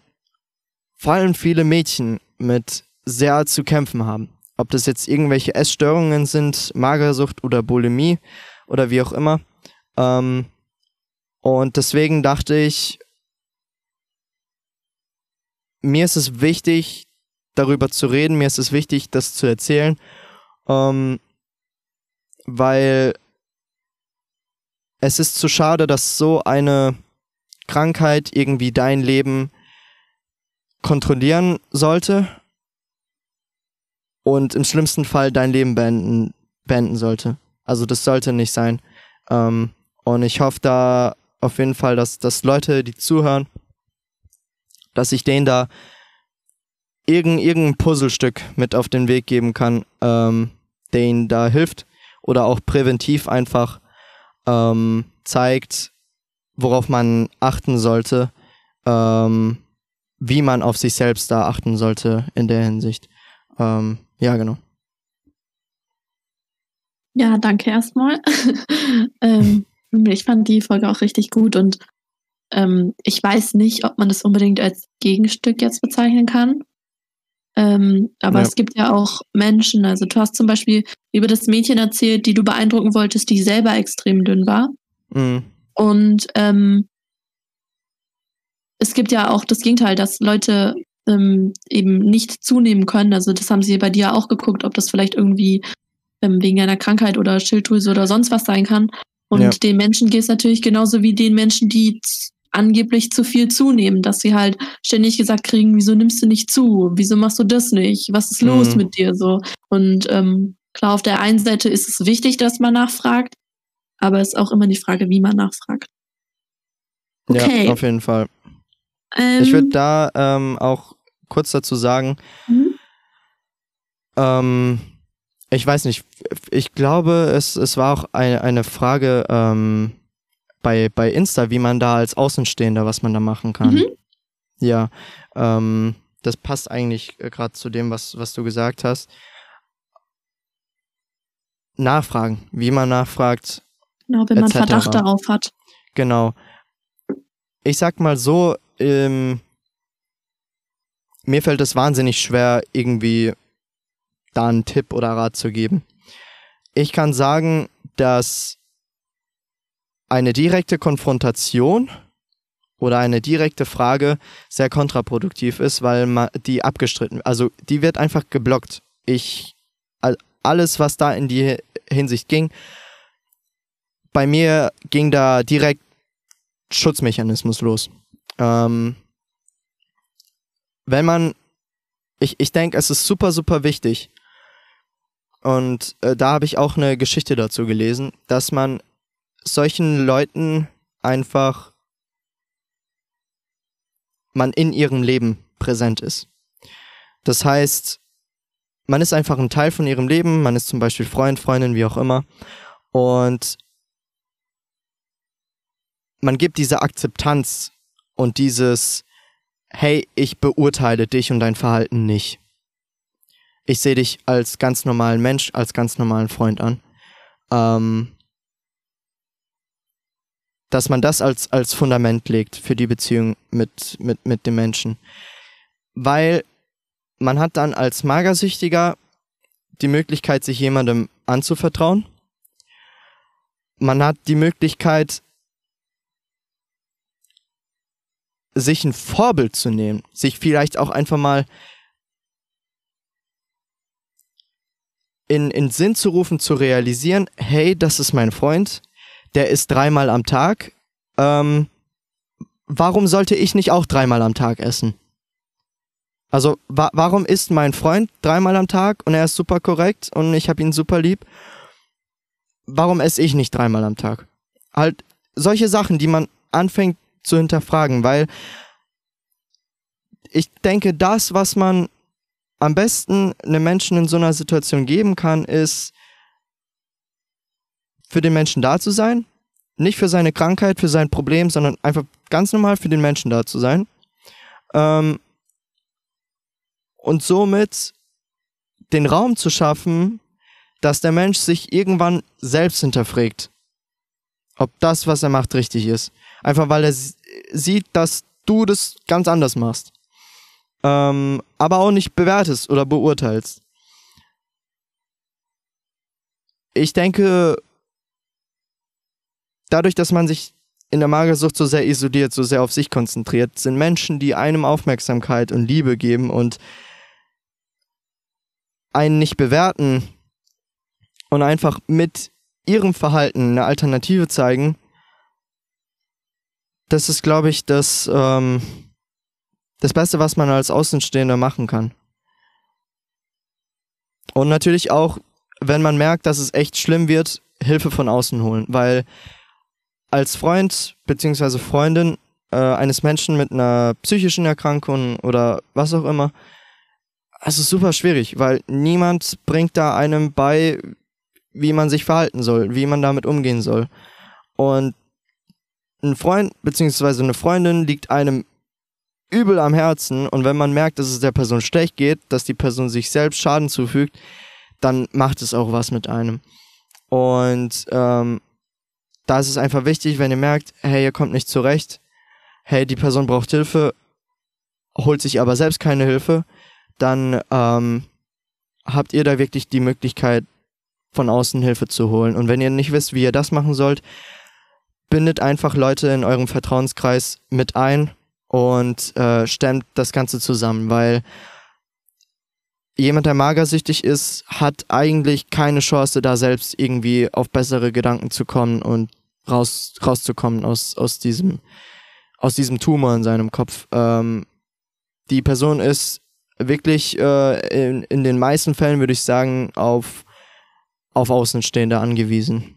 vor allem viele Mädchen mit sehr zu kämpfen haben ob das jetzt irgendwelche Essstörungen sind, Magersucht oder Bulimie oder wie auch immer. Ähm, und deswegen dachte ich, mir ist es wichtig, darüber zu reden, mir ist es wichtig, das zu erzählen, ähm, weil es ist zu schade, dass so eine Krankheit irgendwie dein Leben kontrollieren sollte und im schlimmsten Fall dein Leben beenden, beenden sollte. Also das sollte nicht sein. Ähm, und ich hoffe da auf jeden Fall, dass, dass Leute, die zuhören, dass ich denen da irgendein, Puzzlestück mit auf den Weg geben kann, ähm, der ihnen da hilft oder auch präventiv einfach ähm, zeigt, worauf man achten sollte, ähm, wie man auf sich selbst da achten sollte in der Hinsicht. Ähm, ja, genau. Ja, danke erstmal. ähm, ich fand die Folge auch richtig gut und ähm, ich weiß nicht, ob man das unbedingt als Gegenstück jetzt bezeichnen kann. Ähm, aber ja. es gibt ja auch Menschen, also du hast zum Beispiel über das Mädchen erzählt, die du beeindrucken wolltest, die selber extrem dünn war. Mhm. Und ähm, es gibt ja auch das Gegenteil, dass Leute ähm, eben nicht zunehmen können. Also das haben sie bei dir auch geguckt, ob das vielleicht irgendwie ähm, wegen einer Krankheit oder Schilddrüse oder sonst was sein kann. Und ja. den Menschen geht es natürlich genauso wie den Menschen, die angeblich zu viel zunehmen, dass sie halt ständig gesagt kriegen, wieso nimmst du nicht zu? Wieso machst du das nicht? Was ist los mhm. mit dir so? Und ähm, klar, auf der einen Seite ist es wichtig, dass man nachfragt, aber es ist auch immer die Frage, wie man nachfragt. Okay. Ja, auf jeden Fall. Ähm, Ich würde da ähm, auch kurz dazu sagen, mhm. ähm, ich weiß nicht, ich glaube, es, es war auch eine, eine Frage ähm, bei, bei Insta, wie man da als Außenstehender, was man da machen kann. Mhm. Ja, ähm, das passt eigentlich gerade zu dem, was, was du gesagt hast. Nachfragen, wie man nachfragt, Genau, wenn man. Verdacht darauf hat. Genau. Ich sag mal so, ähm, mir fällt es wahnsinnig schwer, irgendwie da einen Tipp oder Rat zu geben. Ich kann sagen, dass eine direkte Konfrontation oder eine direkte Frage sehr kontraproduktiv ist, weil die abgestritten, also die wird einfach geblockt. Ich, all- alles, was da in die Hinsicht ging, bei mir ging da direkt Schutzmechanismus los. Ähm, wenn man, ich, ich denke, es ist super, super wichtig, und äh, da habe ich auch eine Geschichte dazu gelesen, dass man solchen Leuten einfach man in ihrem Leben präsent ist. Das heißt, man ist einfach ein Teil von ihrem Leben, man ist zum Beispiel Freund, Freundin, wie auch immer. Und man gibt diese Akzeptanz und dieses, hey, ich beurteile dich und dein Verhalten nicht. Ich sehe dich als ganz normalen Mensch, als ganz normalen Freund an. Ähm, dass man das als, als Fundament legt für die Beziehung mit, mit, mit dem Menschen. Weil man hat dann als Magersüchtiger die Möglichkeit, sich jemandem anzuvertrauen. Man hat die Möglichkeit, sich ein Vorbild zu nehmen, sich vielleicht auch einfach mal in, in Sinn zu rufen, zu realisieren, hey, das ist mein Freund, der isst dreimal am Tag. Ähm, warum sollte ich nicht auch dreimal am Tag essen? Also, wa warum isst mein Freund dreimal am Tag und er ist super korrekt und ich habe ihn super lieb? Warum esse ich nicht dreimal am Tag? Halt solche Sachen, die man anfängt zu hinterfragen, weil ich denke, das, was man am besten einem Menschen in so einer Situation geben kann, ist für den Menschen da zu sein. Nicht für seine Krankheit, für sein Problem, sondern einfach ganz normal für den Menschen da zu sein. Ähm, und somit den Raum zu schaffen, dass der Mensch sich irgendwann selbst hinterfragt, ob das, was er macht, richtig ist. Einfach weil er sieht, dass du das ganz anders machst. Ähm, aber auch nicht bewertest oder beurteilst. Ich denke, dadurch, dass man sich in der Magersucht so sehr isoliert, so sehr auf sich konzentriert, sind Menschen, die einem Aufmerksamkeit und Liebe geben und einen nicht bewerten und einfach mit ihrem Verhalten eine Alternative zeigen, das ist, glaube ich, das, ähm, das Beste, was man als Außenstehender machen kann. Und natürlich auch, wenn man merkt, dass es echt schlimm wird, Hilfe von außen holen, weil als Freund bzw. Freundin äh, eines Menschen mit einer psychischen Erkrankung oder was auch immer, es ist super schwierig, weil niemand bringt da einem bei, wie man sich verhalten soll, wie man damit umgehen soll. Und ein Freund bzw. eine Freundin liegt einem übel am Herzen und wenn man merkt, dass es der Person schlecht geht, dass die Person sich selbst Schaden zufügt, dann macht es auch was mit einem. Und ähm, da ist es einfach wichtig, wenn ihr merkt, hey, ihr kommt nicht zurecht, hey, die Person braucht Hilfe, holt sich aber selbst keine Hilfe, dann ähm, habt ihr da wirklich die Möglichkeit, von außen Hilfe zu holen. Und wenn ihr nicht wisst, wie ihr das machen sollt, bindet einfach Leute in eurem Vertrauenskreis mit ein und äh, stemmt das Ganze zusammen, weil jemand, der magersüchtig ist, hat eigentlich keine Chance, da selbst irgendwie auf bessere Gedanken zu kommen und raus, rauszukommen aus, aus, diesem, aus diesem Tumor in seinem Kopf. Ähm, die Person ist wirklich äh, in, in den meisten Fällen, würde ich sagen, auf, auf Außenstehende angewiesen.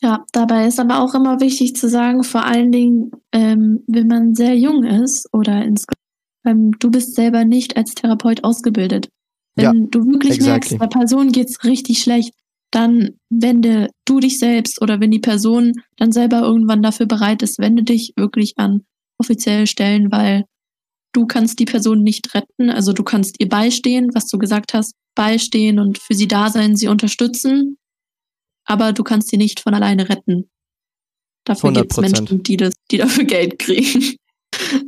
Ja, dabei ist aber auch immer wichtig zu sagen, vor allen Dingen, ähm, wenn man sehr jung ist oder insgesamt, ähm, du bist selber nicht als Therapeut ausgebildet. Wenn ja, du wirklich exactly. merkst, der Person geht's richtig schlecht, dann wende du dich selbst oder wenn die Person dann selber irgendwann dafür bereit ist, wende dich wirklich an offizielle Stellen, weil du kannst die Person nicht retten. Also du kannst ihr beistehen, was du gesagt hast, beistehen und für sie da sein, sie unterstützen aber du kannst sie nicht von alleine retten. Dafür gibt es Menschen, die, das, die dafür Geld kriegen.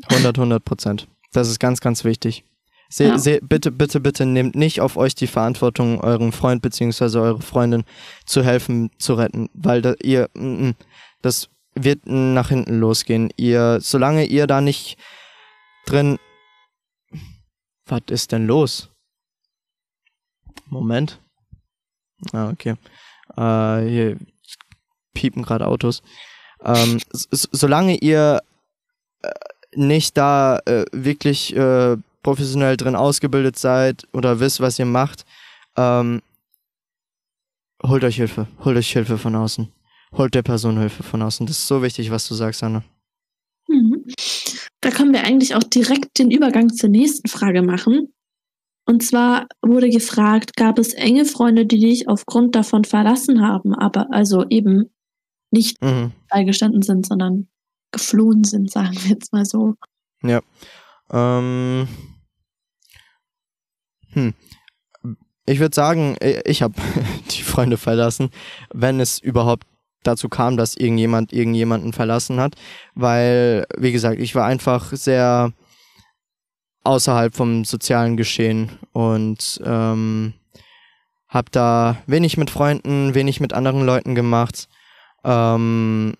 100, 100 Prozent. Das ist ganz, ganz wichtig. Se, ja. se, bitte, bitte, bitte nehmt nicht auf euch die Verantwortung, eurem Freund bzw. eure Freundin zu helfen, zu retten, weil da, ihr, mm, mm, das wird nach hinten losgehen. Ihr, solange ihr da nicht drin, was ist denn los? Moment. Ah, okay. Äh, hier piepen gerade Autos. Ähm, so, solange ihr äh, nicht da äh, wirklich äh, professionell drin ausgebildet seid oder wisst, was ihr macht, ähm, holt euch Hilfe. Holt euch Hilfe von außen. Holt der Person Hilfe von außen. Das ist so wichtig, was du sagst, Anna. Mhm. Da können wir eigentlich auch direkt den Übergang zur nächsten Frage machen. Und zwar wurde gefragt, gab es enge Freunde, die dich aufgrund davon verlassen haben, aber also eben nicht mhm. beigestanden sind, sondern geflohen sind, sagen wir jetzt mal so. Ja. Ähm. Hm. Ich würde sagen, ich habe die Freunde verlassen, wenn es überhaupt dazu kam, dass irgendjemand irgendjemanden verlassen hat, weil, wie gesagt, ich war einfach sehr außerhalb vom sozialen Geschehen und ähm, habe da wenig mit Freunden, wenig mit anderen Leuten gemacht, ähm,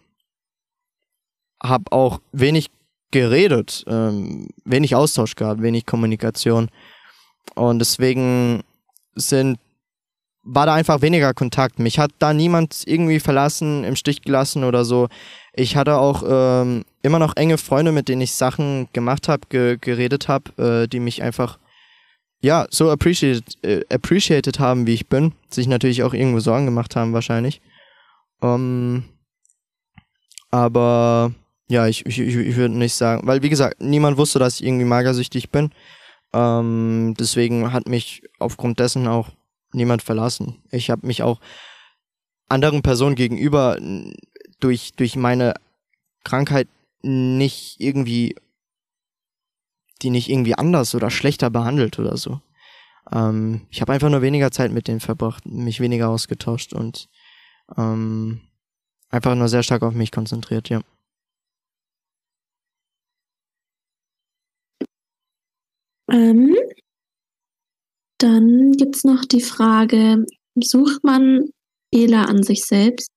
habe auch wenig geredet, ähm, wenig Austausch gehabt, wenig Kommunikation und deswegen sind war da einfach weniger Kontakt. Mich hat da niemand irgendwie verlassen, im Stich gelassen oder so. Ich hatte auch ähm, immer noch enge Freunde, mit denen ich Sachen gemacht habe, ge geredet habe, äh, die mich einfach ja so appreciated, äh, appreciated haben, wie ich bin. Sich natürlich auch irgendwo Sorgen gemacht haben, wahrscheinlich. Ähm, aber ja, ich, ich, ich würde nicht sagen, weil wie gesagt, niemand wusste, dass ich irgendwie magersüchtig bin. Ähm, deswegen hat mich aufgrund dessen auch niemand verlassen. Ich habe mich auch anderen Personen gegenüber durch, durch meine Krankheit nicht irgendwie, die nicht irgendwie anders oder schlechter behandelt oder so. Ähm, ich habe einfach nur weniger Zeit mit denen verbracht, mich weniger ausgetauscht und ähm, einfach nur sehr stark auf mich konzentriert, ja. Ähm, dann gibt's noch die Frage, sucht man Fehler an sich selbst?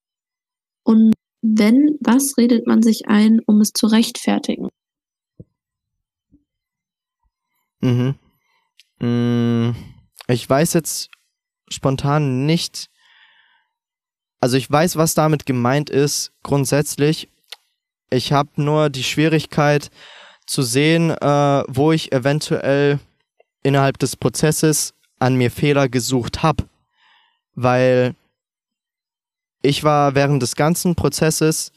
Und wenn, was redet man sich ein, um es zu rechtfertigen? Mhm. Mm, ich weiß jetzt spontan nicht. Also ich weiß, was damit gemeint ist, grundsätzlich. Ich habe nur die Schwierigkeit zu sehen, äh, wo ich eventuell innerhalb des Prozesses an mir Fehler gesucht habe. Weil ich war während des ganzen Prozesses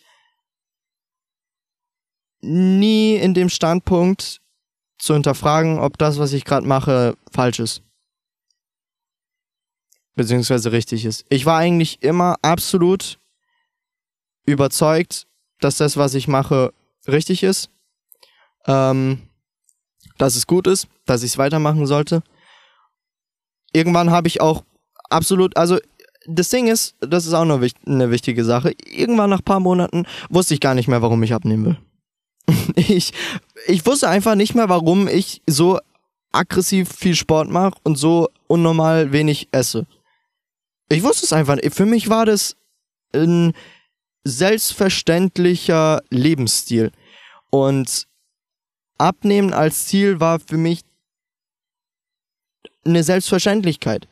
nie in dem Standpunkt zu hinterfragen, ob das, was ich gerade mache, falsch ist. Beziehungsweise richtig ist. Ich war eigentlich immer absolut überzeugt, dass das, was ich mache, richtig ist. Ähm, dass es gut ist, dass ich es weitermachen sollte. Irgendwann habe ich auch absolut, also das Ding ist, das ist auch noch eine wichtige Sache. Irgendwann nach ein paar Monaten wusste ich gar nicht mehr, warum ich abnehmen will. Ich, ich wusste einfach nicht mehr, warum ich so aggressiv viel Sport mache und so unnormal wenig esse. Ich wusste es einfach nicht. Für mich war das ein selbstverständlicher Lebensstil. Und Abnehmen als Ziel war für mich eine Selbstverständlichkeit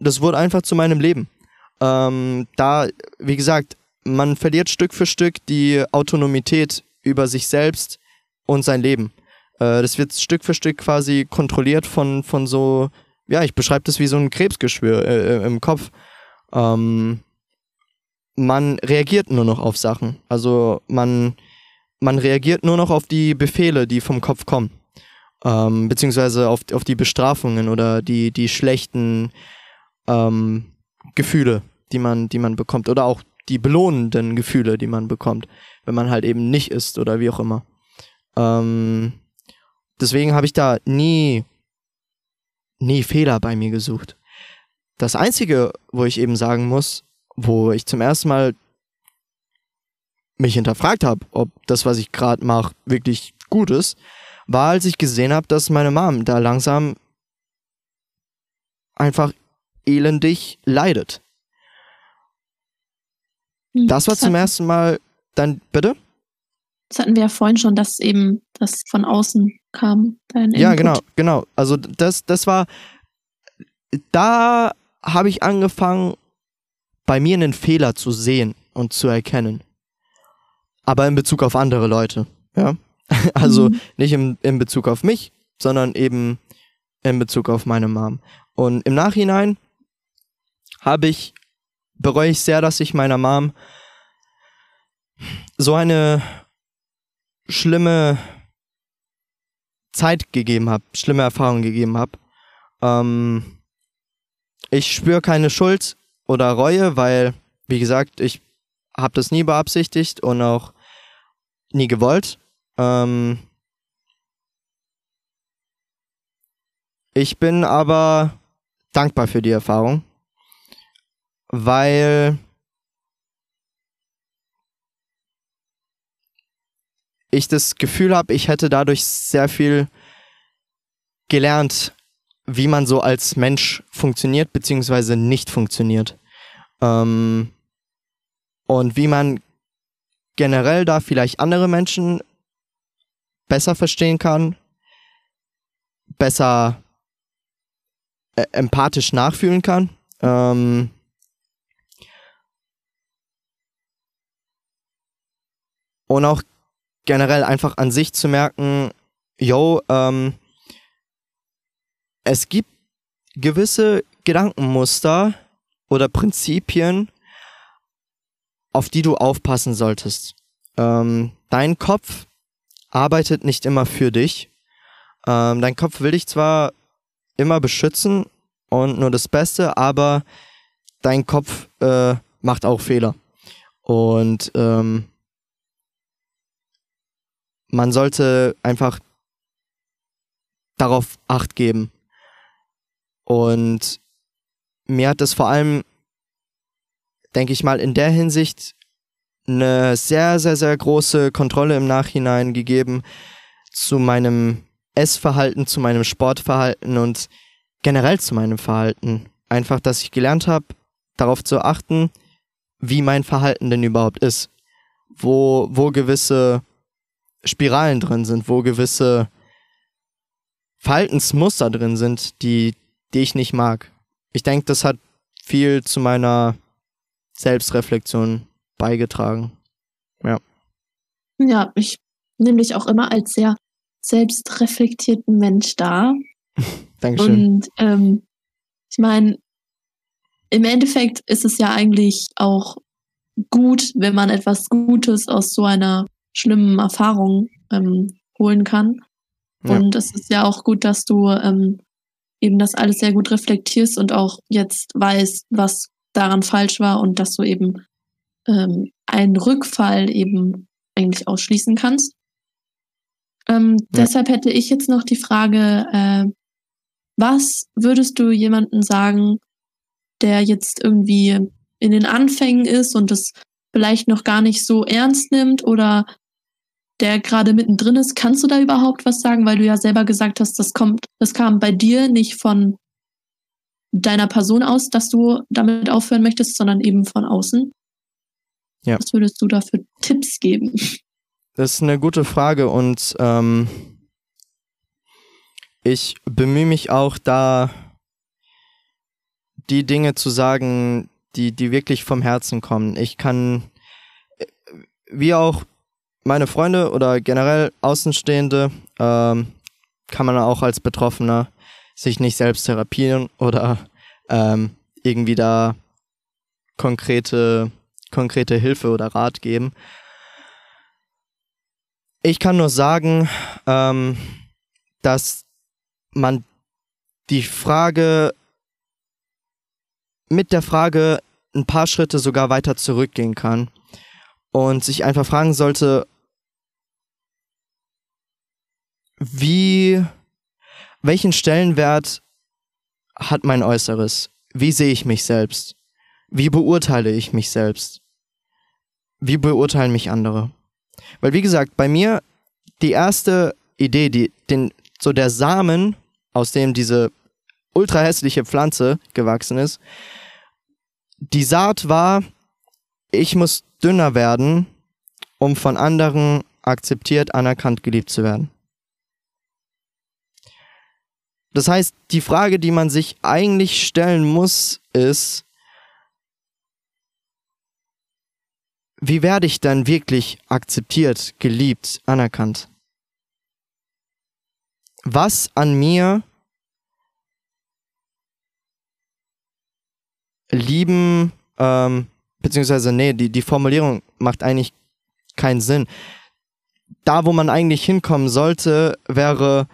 das wurde einfach zu meinem Leben. Ähm, da, wie gesagt, man verliert Stück für Stück die Autonomität über sich selbst und sein Leben. Äh, das wird Stück für Stück quasi kontrolliert von, von so, ja, ich beschreibe das wie so ein Krebsgeschwür äh, äh im Kopf. Ähm, man reagiert nur noch auf Sachen. Also man, man reagiert nur noch auf die Befehle, die vom Kopf kommen. Ähm, beziehungsweise auf, auf die Bestrafungen oder die, die schlechten ähm, Gefühle, die man, die man bekommt. Oder auch die belohnenden Gefühle, die man bekommt, wenn man halt eben nicht isst oder wie auch immer. Ähm, deswegen habe ich da nie, nie Fehler bei mir gesucht. Das Einzige, wo ich eben sagen muss, wo ich zum ersten Mal mich hinterfragt habe, ob das, was ich gerade mache, wirklich gut ist, war, als ich gesehen habe, dass meine Mom da langsam einfach elendig leidet. Hm, das war das zum ersten Mal dann, bitte? Das hatten wir ja vorhin schon, dass eben das von außen kam. ja, genau, genau. Also das, das war, da habe ich angefangen, bei mir einen Fehler zu sehen und zu erkennen. Aber in Bezug auf andere Leute, ja. Also mhm. nicht im, in Bezug auf mich, sondern eben in Bezug auf meine Mom. Und im Nachhinein habe ich, bereue ich sehr, dass ich meiner Mom so eine schlimme Zeit gegeben habe, schlimme Erfahrungen gegeben habe. Ähm, ich spüre keine Schuld oder Reue, weil, wie gesagt, ich habe das nie beabsichtigt und auch nie gewollt. Ähm, ich bin aber dankbar für die Erfahrung, weil ich das Gefühl habe, ich hätte dadurch sehr viel gelernt, wie man so als Mensch funktioniert, beziehungsweise nicht funktioniert. Ähm, und wie man generell da vielleicht andere Menschen besser verstehen kann, besser äh, empathisch nachfühlen kann. Ähm, und auch generell einfach an sich zu merken, yo, ähm, es gibt gewisse Gedankenmuster oder Prinzipien, auf die du aufpassen solltest. Ähm, dein Kopf arbeitet nicht immer für dich. Ähm, dein Kopf will dich zwar immer beschützen und nur das Beste, aber dein Kopf äh, macht auch Fehler. Und ähm, man sollte einfach darauf acht geben. Und mir hat es vor allem, denke ich mal, in der Hinsicht eine sehr, sehr, sehr große Kontrolle im Nachhinein gegeben zu meinem Essverhalten, zu meinem Sportverhalten und generell zu meinem Verhalten. Einfach, dass ich gelernt habe, darauf zu achten, wie mein Verhalten denn überhaupt ist. Wo, wo gewisse Spiralen drin sind, wo gewisse Verhaltensmuster drin sind, die, die ich nicht mag. Ich denke, das hat viel zu meiner Selbstreflexion beigetragen. Ja. Ja, ich nehme dich auch immer als sehr selbstreflektierten Mensch dar. Dankeschön. Und ähm, ich meine, im Endeffekt ist es ja eigentlich auch gut, wenn man etwas Gutes aus so einer schlimmen Erfahrungen ähm, holen kann. Ja. Und es ist ja auch gut, dass du ähm, eben das alles sehr gut reflektierst und auch jetzt weißt, was daran falsch war und dass du eben ähm, einen Rückfall eben eigentlich ausschließen kannst. Ähm, ja. Deshalb hätte ich jetzt noch die Frage, äh, was würdest du jemanden sagen, der jetzt irgendwie in den Anfängen ist und das vielleicht noch gar nicht so ernst nimmt oder der gerade mittendrin ist. Kannst du da überhaupt was sagen, weil du ja selber gesagt hast, das kommt, das kam bei dir nicht von deiner Person aus, dass du damit aufhören möchtest, sondern eben von außen. Ja. Was würdest du da für Tipps geben? Das ist eine gute Frage und ähm, ich bemühe mich auch da, die Dinge zu sagen, die, die wirklich vom Herzen kommen. Ich kann, wie auch meine Freunde oder generell Außenstehende ähm, kann man auch als Betroffener sich nicht selbst therapieren oder ähm, irgendwie da konkrete konkrete Hilfe oder Rat geben. Ich kann nur sagen, ähm, dass man die Frage mit der Frage ein paar Schritte sogar weiter zurückgehen kann und sich einfach fragen sollte, wie, welchen Stellenwert hat mein Äußeres? Wie sehe ich mich selbst? Wie beurteile ich mich selbst? Wie beurteilen mich andere? Weil, wie gesagt, bei mir die erste Idee, die, den, so der Samen, aus dem diese ultra hässliche Pflanze gewachsen ist, die Saat war, ich muss dünner werden, um von anderen akzeptiert, anerkannt, geliebt zu werden. Das heißt, die Frage, die man sich eigentlich stellen muss, ist, wie werde ich dann wirklich akzeptiert, geliebt, anerkannt? Was an mir lieben, ähm, beziehungsweise, nee, die, die Formulierung macht eigentlich keinen Sinn. Da, wo man eigentlich hinkommen sollte, wäre,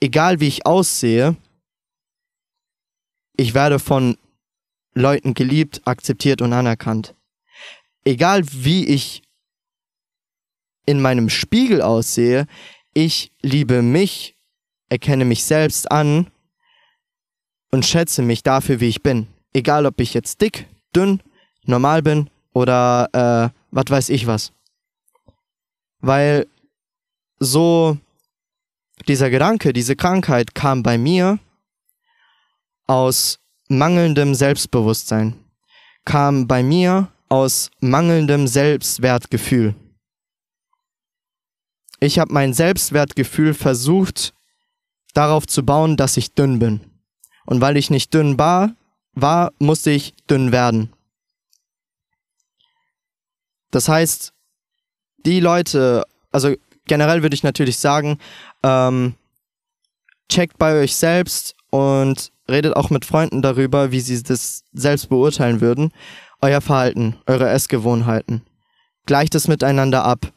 egal wie ich aussehe, ich werde von Leuten geliebt, akzeptiert und anerkannt egal wie ich in meinem Spiegel aussehe, ich liebe mich, erkenne mich selbst an und schätze mich dafür, wie ich bin. Egal, ob ich jetzt dick, dünn, normal bin oder äh, was weiß ich was. Weil so dieser Gedanke, diese Krankheit kam bei mir aus mangelndem Selbstbewusstsein, kam bei mir aus mangelndem Selbstwertgefühl. Ich habe mein Selbstwertgefühl versucht darauf zu bauen, dass ich dünn bin. Und weil ich nicht dünn war, war, musste ich dünn werden. Das heißt, die Leute, also generell würde ich natürlich sagen, ähm, checkt bei euch selbst und redet auch mit Freunden darüber, wie sie das selbst beurteilen würden euer Verhalten, eure Essgewohnheiten. Gleicht es miteinander ab.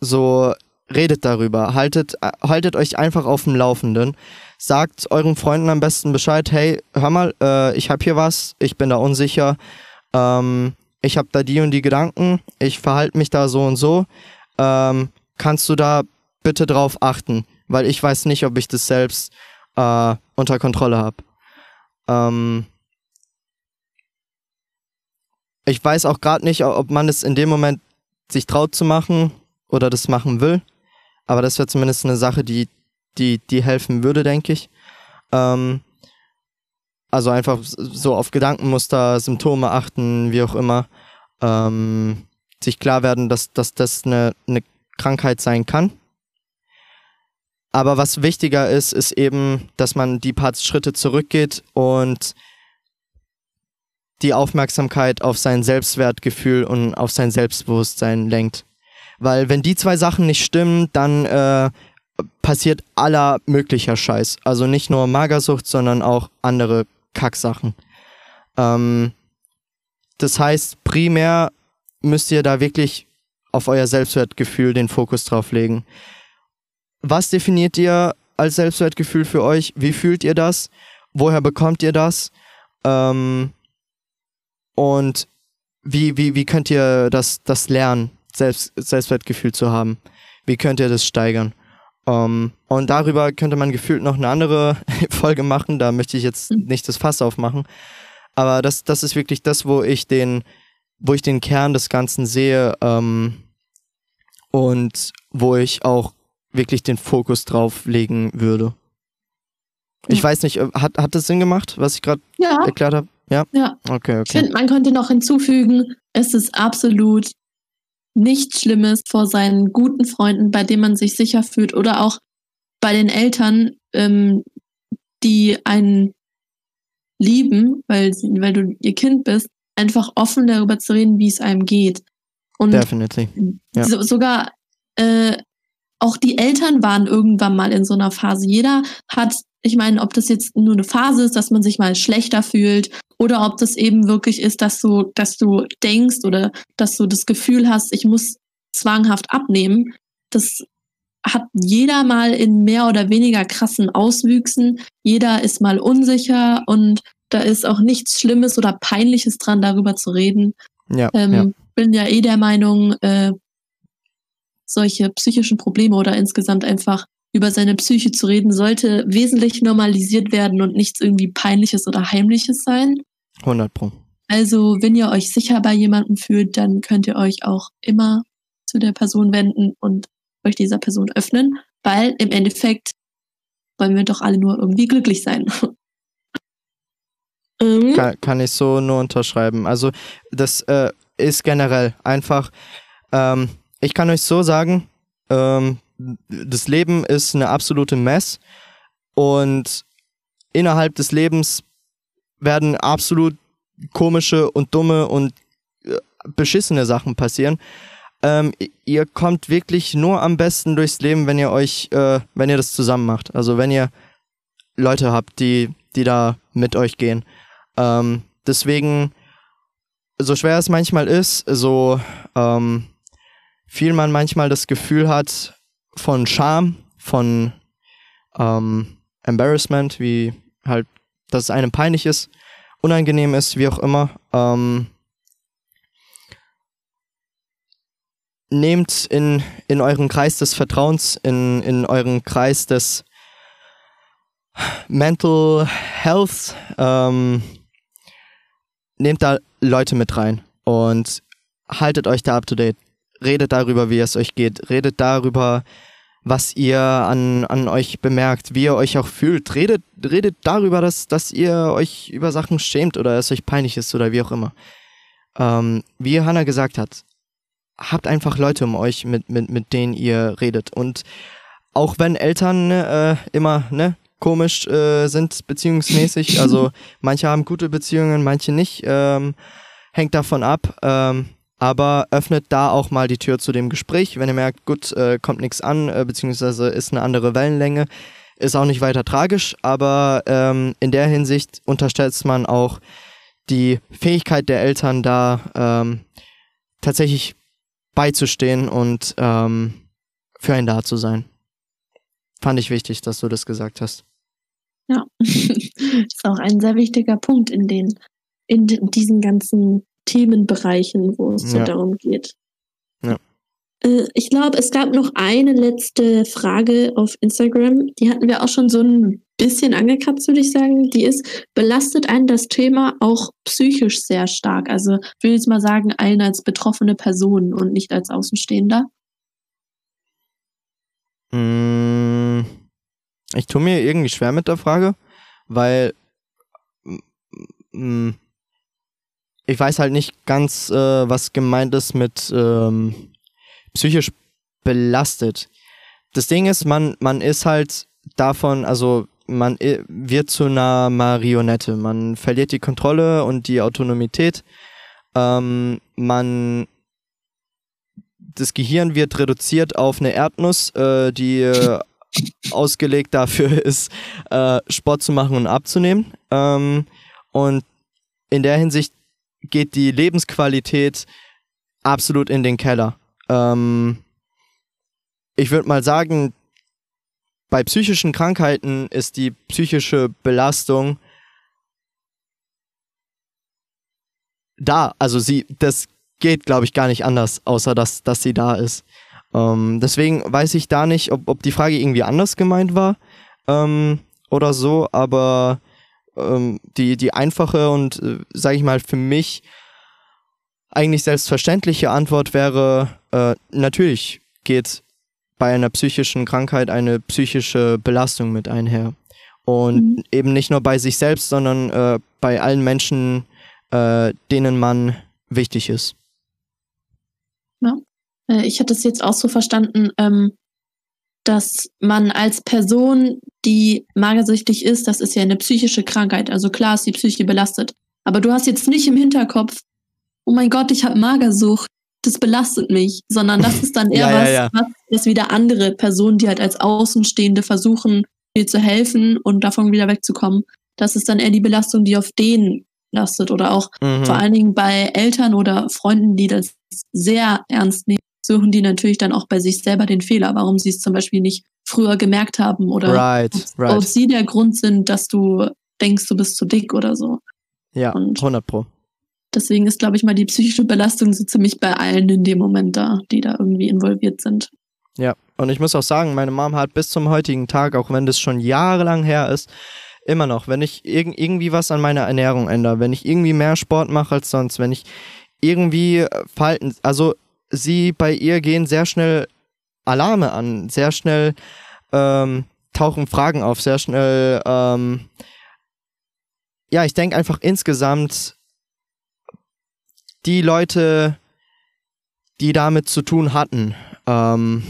So redet darüber, haltet, haltet euch einfach auf dem Laufenden. Sagt euren Freunden am besten Bescheid, hey, hör mal, äh, ich hab hier was, ich bin da unsicher, ähm, ich hab da die und die Gedanken, ich verhalte mich da so und so. Ähm, kannst du da bitte drauf achten, weil ich weiß nicht, ob ich das selbst äh, unter Kontrolle habe. Ähm, ich weiß auch gerade nicht, ob man es in dem Moment sich traut zu machen oder das machen will. Aber das wäre zumindest eine Sache, die, die, die helfen würde, denke ich. Ähm, also einfach so auf Gedankenmuster, Symptome achten, wie auch immer. Ähm, sich klar werden, dass, dass das eine, eine Krankheit sein kann. Aber was wichtiger ist, ist eben, dass man die paar Schritte zurückgeht und die Aufmerksamkeit auf sein Selbstwertgefühl und auf sein Selbstbewusstsein lenkt. Weil wenn die zwei Sachen nicht stimmen, dann äh, passiert aller möglicher Scheiß. Also nicht nur Magersucht, sondern auch andere Kacksachen. Ähm, das heißt, primär müsst ihr da wirklich auf euer Selbstwertgefühl den Fokus drauf legen. Was definiert ihr als Selbstwertgefühl für euch? Wie fühlt ihr das? Woher bekommt ihr das? Ähm, und wie, wie, wie könnt ihr das, das lernen, Selbst, Selbstwertgefühl zu haben? Wie könnt ihr das steigern? Um, ähm, und darüber könnte man gefühlt noch eine andere Folge machen. Da möchte ich jetzt mhm. nicht das Fass aufmachen. Aber das, das ist wirklich das, wo ich den, wo ich den Kern des Ganzen sehe ähm, und wo ich auch wirklich den Fokus drauf legen würde. Ich weiß nicht, äh, hat, hat das Sinn gemacht, was ich gerade ja. erklärt habe? Ja? Ja. Okay, okay. Ich finde, man könnte noch hinzufügen, es ist absolut nichts Schlimmes vor seinen guten Freunden, bei denen man sich sicher fühlt oder auch bei den Eltern, ähm, die einen lieben, weil, weil du ihr Kind bist, einfach offen darüber zu reden, wie es einem geht. Und Definitely. Ja. So, sogar äh, auch die Eltern waren irgendwann mal in so einer Phase. Jeder hat ich meine, ob das jetzt nur eine Phase ist, dass man sich mal schlechter fühlt oder ob das eben wirklich ist, dass du, dass du denkst oder dass du das Gefühl hast, ich muss zwanghaft abnehmen. Das hat jeder mal in mehr oder weniger krassen Auswüchsen. Jeder ist mal unsicher und da ist auch nichts Schlimmes oder Peinliches dran, darüber zu reden. Ja, ähm, ja. Bin ja eh der Meinung, äh, solche psychischen Probleme oder insgesamt einfach über seine Psyche zu reden, sollte wesentlich normalisiert werden und nichts irgendwie Peinliches oder Heimliches sein. 100 Pro. Also, wenn ihr euch sicher bei jemandem fühlt, dann könnt ihr euch auch immer zu der Person wenden und euch dieser Person öffnen, weil im Endeffekt wollen wir doch alle nur irgendwie glücklich sein. ähm. kann, kann, ich so nur unterschreiben. Also, das äh, ist generell einfach, ähm, ich kann euch so sagen, ähm, das Leben ist eine absolute Mess und innerhalb des Lebens werden absolut komische und dumme und äh, beschissene Sachen passieren. Ähm, ihr kommt wirklich nur am besten durchs Leben, wenn ihr euch, äh, wenn ihr das zusammen macht. Also wenn ihr Leute habt, die, die da mit euch gehen. Ähm, deswegen, so schwer es manchmal ist, so ähm, viel man manchmal das Gefühl hat, von Scham, von ähm, Embarrassment, wie halt, dass es einem peinlich ist, unangenehm ist, wie auch immer. Ähm, nehmt in, in euren Kreis des Vertrauens, in, in euren Kreis des Mental Health, ähm, nehmt da Leute mit rein und haltet euch da up to date. Redet darüber, wie es euch geht. Redet darüber, was ihr an, an euch bemerkt, wie ihr euch auch fühlt. Redet, redet darüber, dass, dass ihr euch über Sachen schämt oder es euch peinlich ist oder wie auch immer. Ähm, wie Hannah gesagt hat, habt einfach Leute um euch, mit, mit, mit denen ihr redet. Und auch wenn Eltern äh, immer ne, komisch äh, sind beziehungsmäßig, also manche haben gute Beziehungen, manche nicht, ähm, hängt davon ab. Ähm, aber öffnet da auch mal die Tür zu dem Gespräch. Wenn ihr merkt, gut, äh, kommt nichts an, äh, beziehungsweise ist eine andere Wellenlänge, ist auch nicht weiter tragisch, aber ähm, in der Hinsicht unterstellt man auch die Fähigkeit der Eltern da ähm, tatsächlich beizustehen und ähm, für einen da zu sein. Fand ich wichtig, dass du das gesagt hast. Ja, das ist auch ein sehr wichtiger Punkt in den in diesen ganzen Themenbereichen, wo es so darum geht. Ja. Äh, ich glaube, es gab noch eine letzte Frage auf Instagram. Die hatten wir auch schon so ein bisschen angekratzt, würde ich sagen. Die ist, belastet einen das Thema auch psychisch sehr stark? Also, ich will jetzt mal sagen, einen als betroffene Person und nicht als Außenstehender? Mm, ich tue mir irgendwie schwer mit der Frage, weil mm, ich weiß halt nicht ganz, äh, was gemeint ist mit ähm, psychisch belastet. Das Ding ist, man, man ist halt davon, also man wird zu einer Marionette. Man verliert die Kontrolle und die Autonomität. Ähm, man das Gehirn wird reduziert auf eine Erdnuss, äh, die äh, ausgelegt dafür ist, äh, Sport zu machen und abzunehmen. Ähm, und in der Hinsicht geht die Lebensqualität absolut in den Keller. Ähm, ich würde mal sagen, bei psychischen Krankheiten ist die psychische Belastung da. Also sie, das geht, glaube ich, gar nicht anders, außer dass, dass sie da ist. Ähm, deswegen weiß ich da nicht, ob, ob die Frage irgendwie anders gemeint war ähm, oder so, aber ähm, die, die einfache und, äh, sage ich mal, für mich eigentlich selbstverständliche Antwort wäre, äh, natürlich geht bei einer psychischen Krankheit eine psychische Belastung mit einher. Und mhm. eben nicht nur bei sich selbst, sondern äh, bei allen Menschen, äh, denen man wichtig ist. Ja. Äh, ich hatte es jetzt auch so verstanden, ähm, dass man als Person, die magersüchtig ist, das ist ja eine psychische Krankheit. Also klar ist die Psyche belastet. Aber du hast jetzt nicht im Hinterkopf, oh mein Gott, ich habe Magersucht, das belastet mich, sondern das ist dann eher ja, was, ja, ja. was, was wieder andere Personen, die halt als Außenstehende versuchen, zu helfen und davon wieder wegzukommen. Das ist dann eher die Belastung, die auf denen lastet oder auch mhm. vor allen Dingen bei Eltern oder Freunden, die das sehr ernst nehmen, suchen die natürlich dann auch bei sich selber den Fehler, warum sie es zum Beispiel nicht früher gemerkt haben oder right, ob, right. ob sie der Grund sind, dass du denkst, du bist zu dick oder so. Ja, Und 100 Pro. Deswegen ist, glaube ich, mal die psychische Belastung so ziemlich bei allen in dem Moment da, die da irgendwie involviert sind. Ja, und ich muss auch sagen, meine Mom hat bis zum heutigen Tag, auch wenn das schon jahrelang her ist, immer noch, wenn ich irg irgendwie was an meiner Ernährung ändere, wenn ich irgendwie mehr Sport mache als sonst, wenn ich irgendwie äh, Verhalten, also sie bei ihr gehen sehr schnell Alarme an, sehr schnell ähm, tauchen Fragen auf, sehr schnell, ähm, ja, ich denke einfach insgesamt, die Leute, die damit zu tun hatten, ähm,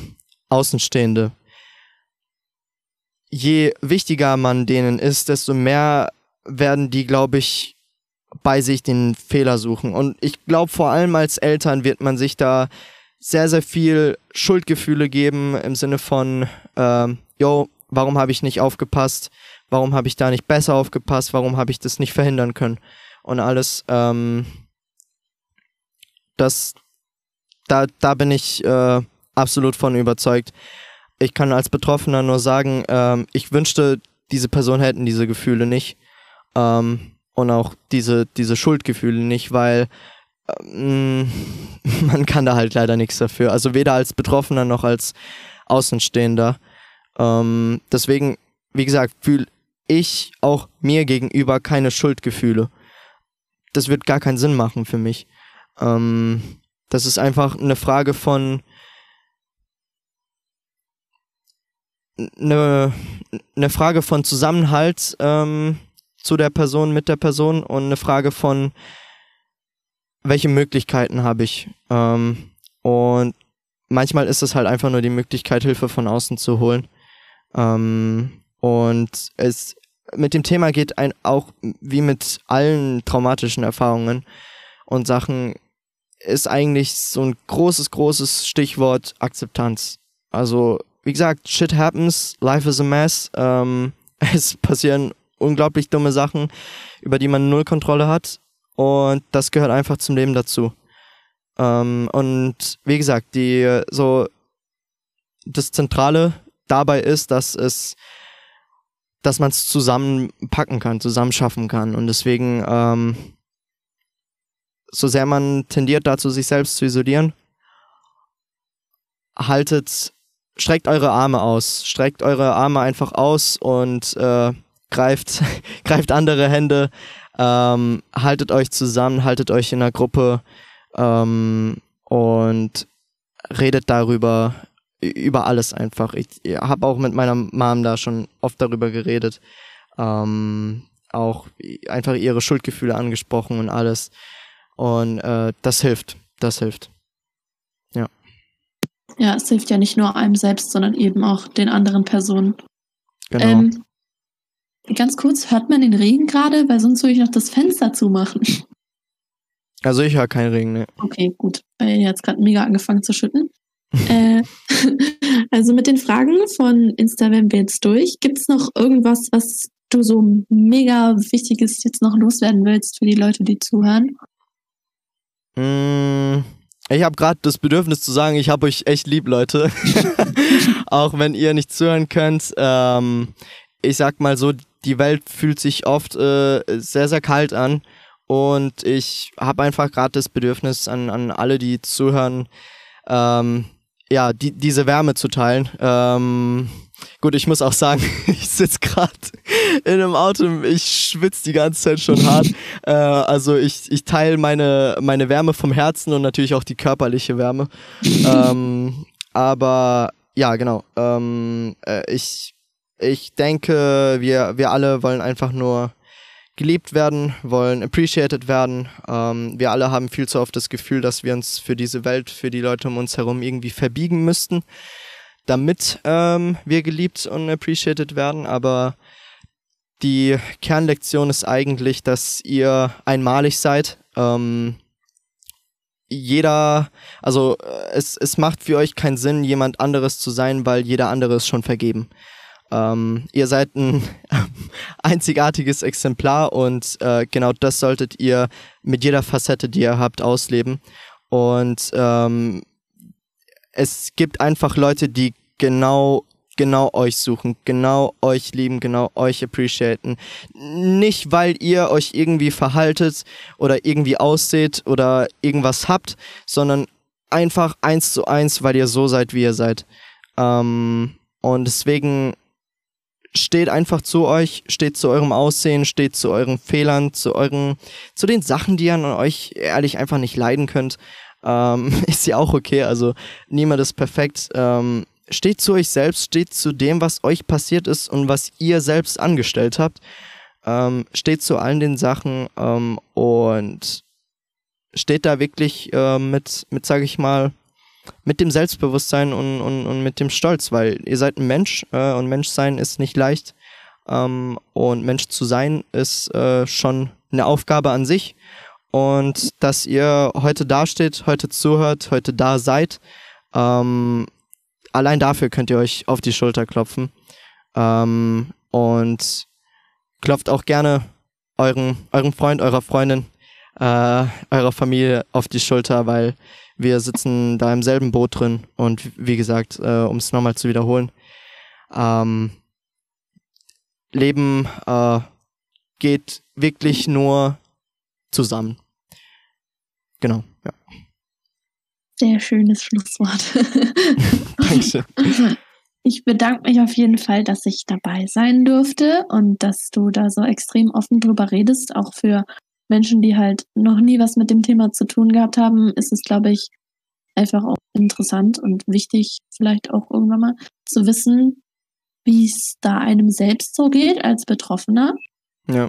Außenstehende, je wichtiger man denen ist, desto mehr werden die, glaube ich, bei sich den Fehler suchen. Und ich glaube, vor allem als Eltern wird man sich da sehr, sehr viel Schuldgefühle geben im Sinne von, ähm, yo, warum habe ich nicht aufgepasst? Warum habe ich da nicht besser aufgepasst? Warum habe ich das nicht verhindern können? Und alles, ähm, das, da, da bin ich äh, absolut von überzeugt. Ich kann als Betroffener nur sagen, ähm, ich wünschte, diese Person hätten diese Gefühle nicht. Ähm, und auch diese, diese Schuldgefühle nicht, weil ähm, man kann da halt leider nichts dafür. Also weder als Betroffener noch als Außenstehender. Ähm, deswegen, wie gesagt, fühle ich auch mir gegenüber keine Schuldgefühle. Das wird gar keinen Sinn machen für mich. Ähm, das ist einfach eine Frage von eine, eine Frage von Zusammenhalt ähm, zu der Person, mit der Person und eine Frage von, welche Möglichkeiten habe ich. Ähm, und manchmal ist es halt einfach nur die Möglichkeit, Hilfe von außen zu holen. Ähm, und es mit dem Thema geht ein auch wie mit allen traumatischen Erfahrungen und Sachen ist eigentlich so ein großes, großes Stichwort Akzeptanz. Also, wie gesagt, shit happens, life is a mess. Ähm, es passieren unglaublich dumme Sachen, über die man null Kontrolle hat. Und das gehört einfach zum Leben dazu. Ähm, und wie gesagt, die so das Zentrale dabei ist, dass es, dass man es zusammenpacken kann, zusammenschaffen kann. Und deswegen, ähm, so sehr man tendiert dazu, sich selbst zu isolieren, haltet, streckt eure Arme aus, streckt eure Arme einfach aus und äh, greift, greift andere Hände, ähm, haltet euch zusammen, haltet euch in einer Gruppe ähm, und redet darüber, über alles einfach. Ich habe auch mit meiner Mom da schon oft darüber geredet. Ähm, auch einfach ihre Schuldgefühle angesprochen und alles. Und äh, das hilft. Das hilft. Ja. Es hilft ja nicht nur einem selbst, sondern eben auch den anderen Personen. Genau. Ähm, Ganz kurz, hört man den Regen gerade? Weil sonst würde ich noch das Fenster zumachen. Also ich höre keinen Regen, ne. Okay, gut. Weil jetzt gerade mega angefangen zu schütten. äh, also mit den Fragen von Instagram wir jetzt durch. Gibt es noch irgendwas, was du so mega wichtiges jetzt noch loswerden willst für die Leute, die zuhören? Mm, ich habe gerade das Bedürfnis zu sagen, ich habe euch echt lieb, Leute. Auch wenn ihr nicht zuhören könnt. Ähm, ich sag mal so, die Welt fühlt sich oft äh, sehr, sehr kalt an. Und ich habe einfach gerade das Bedürfnis an, an alle, die zuhören, ähm, ja, die, diese Wärme zu teilen. Ähm, gut, ich muss auch sagen, ich sitze gerade in einem Auto, ich schwitze die ganze Zeit schon hart. äh, also ich, ich teile meine, meine Wärme vom Herzen und natürlich auch die körperliche Wärme. ähm, aber ja, genau. Ähm, äh, ich ich denke, wir, wir alle wollen einfach nur geliebt werden, wollen appreciated werden. Ähm, wir alle haben viel zu oft das Gefühl, dass wir uns für diese Welt, für die Leute um uns herum irgendwie verbiegen müssten, damit ähm, wir geliebt und appreciated werden. Aber die Kernlektion ist eigentlich, dass ihr einmalig seid. Ähm, jeder, also es, es macht für euch keinen Sinn, jemand anderes zu sein, weil jeder andere ist schon vergeben. Ähm, ihr seid ein einzigartiges Exemplar und äh, genau das solltet ihr mit jeder Facette, die ihr habt, ausleben. Und ähm, es gibt einfach Leute, die genau genau euch suchen, genau euch lieben, genau euch appreciaten. Nicht, weil ihr euch irgendwie verhaltet oder irgendwie ausseht oder irgendwas habt, sondern einfach eins zu eins, weil ihr so seid, wie ihr seid. Ähm, und deswegen steht einfach zu euch, steht zu eurem Aussehen, steht zu euren Fehlern, zu euren, zu den Sachen, die ihr an euch ehrlich einfach nicht leiden könnt. Ähm, ist ja auch okay, also niemand ist perfekt. Ähm, steht zu euch selbst, steht zu dem, was euch passiert ist und was ihr selbst angestellt habt. Ähm, steht zu allen den Sachen ähm, und steht da wirklich äh, mit, mit sage ich mal, mit dem Selbstbewusstsein und, und, und mit dem Stolz, weil ihr seid ein Mensch äh, und Menschsein ist nicht leicht. Ähm, und Mensch zu sein ist äh, schon eine Aufgabe an sich. Und dass ihr heute dasteht, heute zuhört, heute da seid, ähm, allein dafür könnt ihr euch auf die Schulter klopfen. Ähm, und klopft auch gerne euren, euren Freund, eurer Freundin, äh, eurer Familie auf die Schulter, weil wir sitzen da im selben Boot drin und wie gesagt, äh, um es nochmal zu wiederholen, ähm, Leben äh, geht wirklich nur zusammen. Genau, ja. Sehr schönes Schlusswort. Dankeschön. Ich bedanke mich auf jeden Fall, dass ich dabei sein durfte und dass du da so extrem offen drüber redest, auch für Menschen, die halt noch nie was mit dem Thema zu tun gehabt haben, ist es, glaube ich, einfach auch interessant und wichtig, vielleicht auch irgendwann mal zu wissen, wie es da einem selbst so geht als Betroffener. Ja.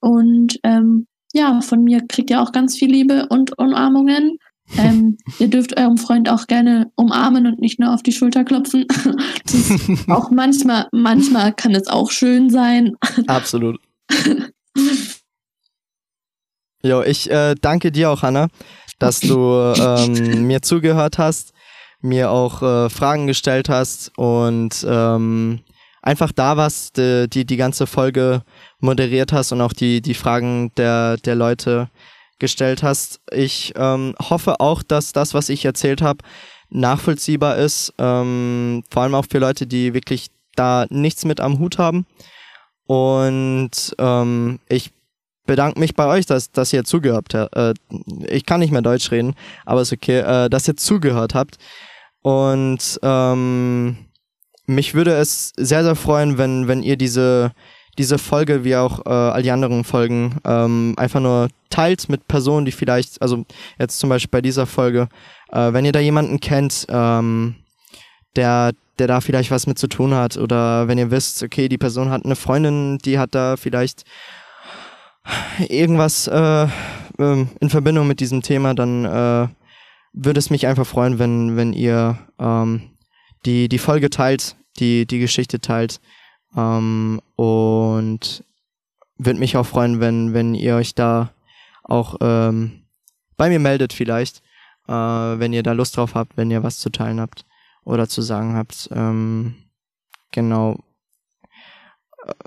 Und ähm, ja, von mir kriegt ihr auch ganz viel Liebe und Umarmungen. Ähm, ihr dürft eurem Freund auch gerne umarmen und nicht nur auf die Schulter klopfen. auch manchmal, manchmal kann es auch schön sein. Absolut. Jo, ich äh, danke dir auch, Hanna, dass du ähm, mir zugehört hast, mir auch äh, Fragen gestellt hast und ähm, einfach da warst, die, die, die ganze Folge moderiert hast und auch die, die Fragen der, der Leute gestellt hast. Ich ähm, hoffe auch, dass das, was ich erzählt habe, nachvollziehbar ist, ähm, vor allem auch für Leute, die wirklich da nichts mit am Hut haben. Und ähm, ich bedanke mich bei euch, dass, dass ihr zugehört habt. Äh, ich kann nicht mehr Deutsch reden, aber ist okay, äh, dass ihr zugehört habt. Und ähm, mich würde es sehr, sehr freuen, wenn, wenn ihr diese, diese Folge, wie auch äh, all die anderen Folgen, ähm, einfach nur teilt mit Personen, die vielleicht, also jetzt zum Beispiel bei dieser Folge, äh, wenn ihr da jemanden kennt, ähm, der, der da vielleicht was mit zu tun hat, oder wenn ihr wisst, okay, die Person hat eine Freundin, die hat da vielleicht irgendwas äh, äh, in Verbindung mit diesem Thema, dann äh, würde es mich einfach freuen, wenn, wenn ihr ähm, die, die Folge teilt, die, die Geschichte teilt. Ähm, und würde mich auch freuen, wenn, wenn ihr euch da auch ähm, bei mir meldet vielleicht, äh, wenn ihr da Lust drauf habt, wenn ihr was zu teilen habt oder zu sagen habt. Ähm, genau,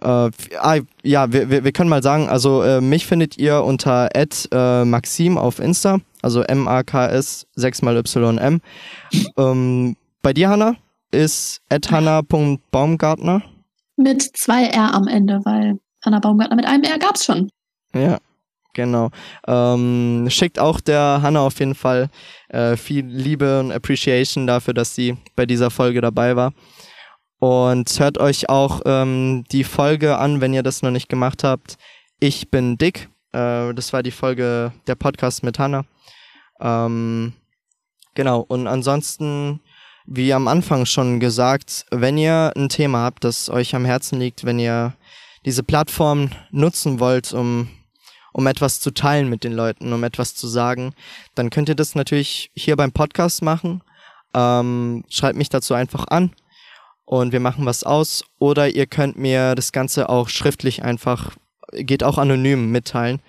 äh, ah, ja, wir, wir, wir können mal sagen, also äh, mich findet ihr unter äh, Maxim auf Insta, also M-A-K-S 6 mal Y-M. Ähm, bei dir, Hanna, ist hanna.baumgartner. Mit zwei R am Ende, weil Hanna Baumgartner mit einem R gab's schon. Ja, genau. Ähm, schickt auch der Hanna auf jeden Fall äh, viel Liebe und Appreciation dafür, dass sie bei dieser Folge dabei war. Und hört euch auch ähm, die Folge an, wenn ihr das noch nicht gemacht habt. Ich bin Dick. Äh, das war die Folge der Podcast mit Hannah. Ähm, genau. Und ansonsten, wie am Anfang schon gesagt, wenn ihr ein Thema habt, das euch am Herzen liegt, wenn ihr diese Plattform nutzen wollt, um um etwas zu teilen mit den Leuten, um etwas zu sagen, dann könnt ihr das natürlich hier beim Podcast machen. Ähm, schreibt mich dazu einfach an und wir machen was aus. Oder ihr könnt mir das Ganze auch schriftlich einfach, geht auch anonym mitteilen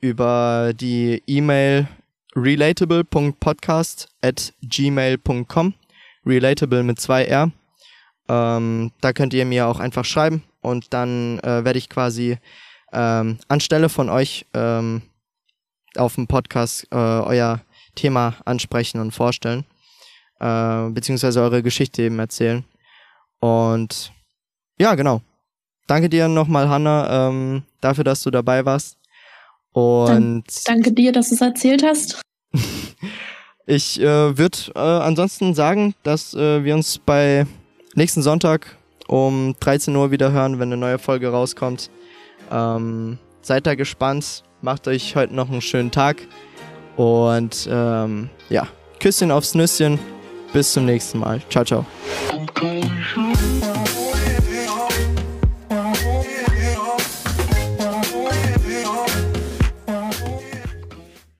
über die E-Mail relatable.podcast at gmail.com. Relatable mit zwei R. Ähm, da könnt ihr mir auch einfach schreiben und dann äh, werde ich quasi ähm, anstelle von euch ähm, auf dem Podcast äh, euer Thema ansprechen und vorstellen, äh, beziehungsweise eure Geschichte eben erzählen. Und ja, genau. Danke dir nochmal, Hanna, ähm, dafür, dass du dabei warst. Und danke dir, dass du es erzählt hast. ich äh, würde äh, ansonsten sagen, dass äh, wir uns bei nächsten Sonntag um 13 Uhr wieder hören, wenn eine neue Folge rauskommt. Ähm, seid da gespannt, macht euch heute noch einen schönen Tag und ähm, ja, Küsschen aufs Nüsschen. Bis zum nächsten Mal. Ciao, ciao.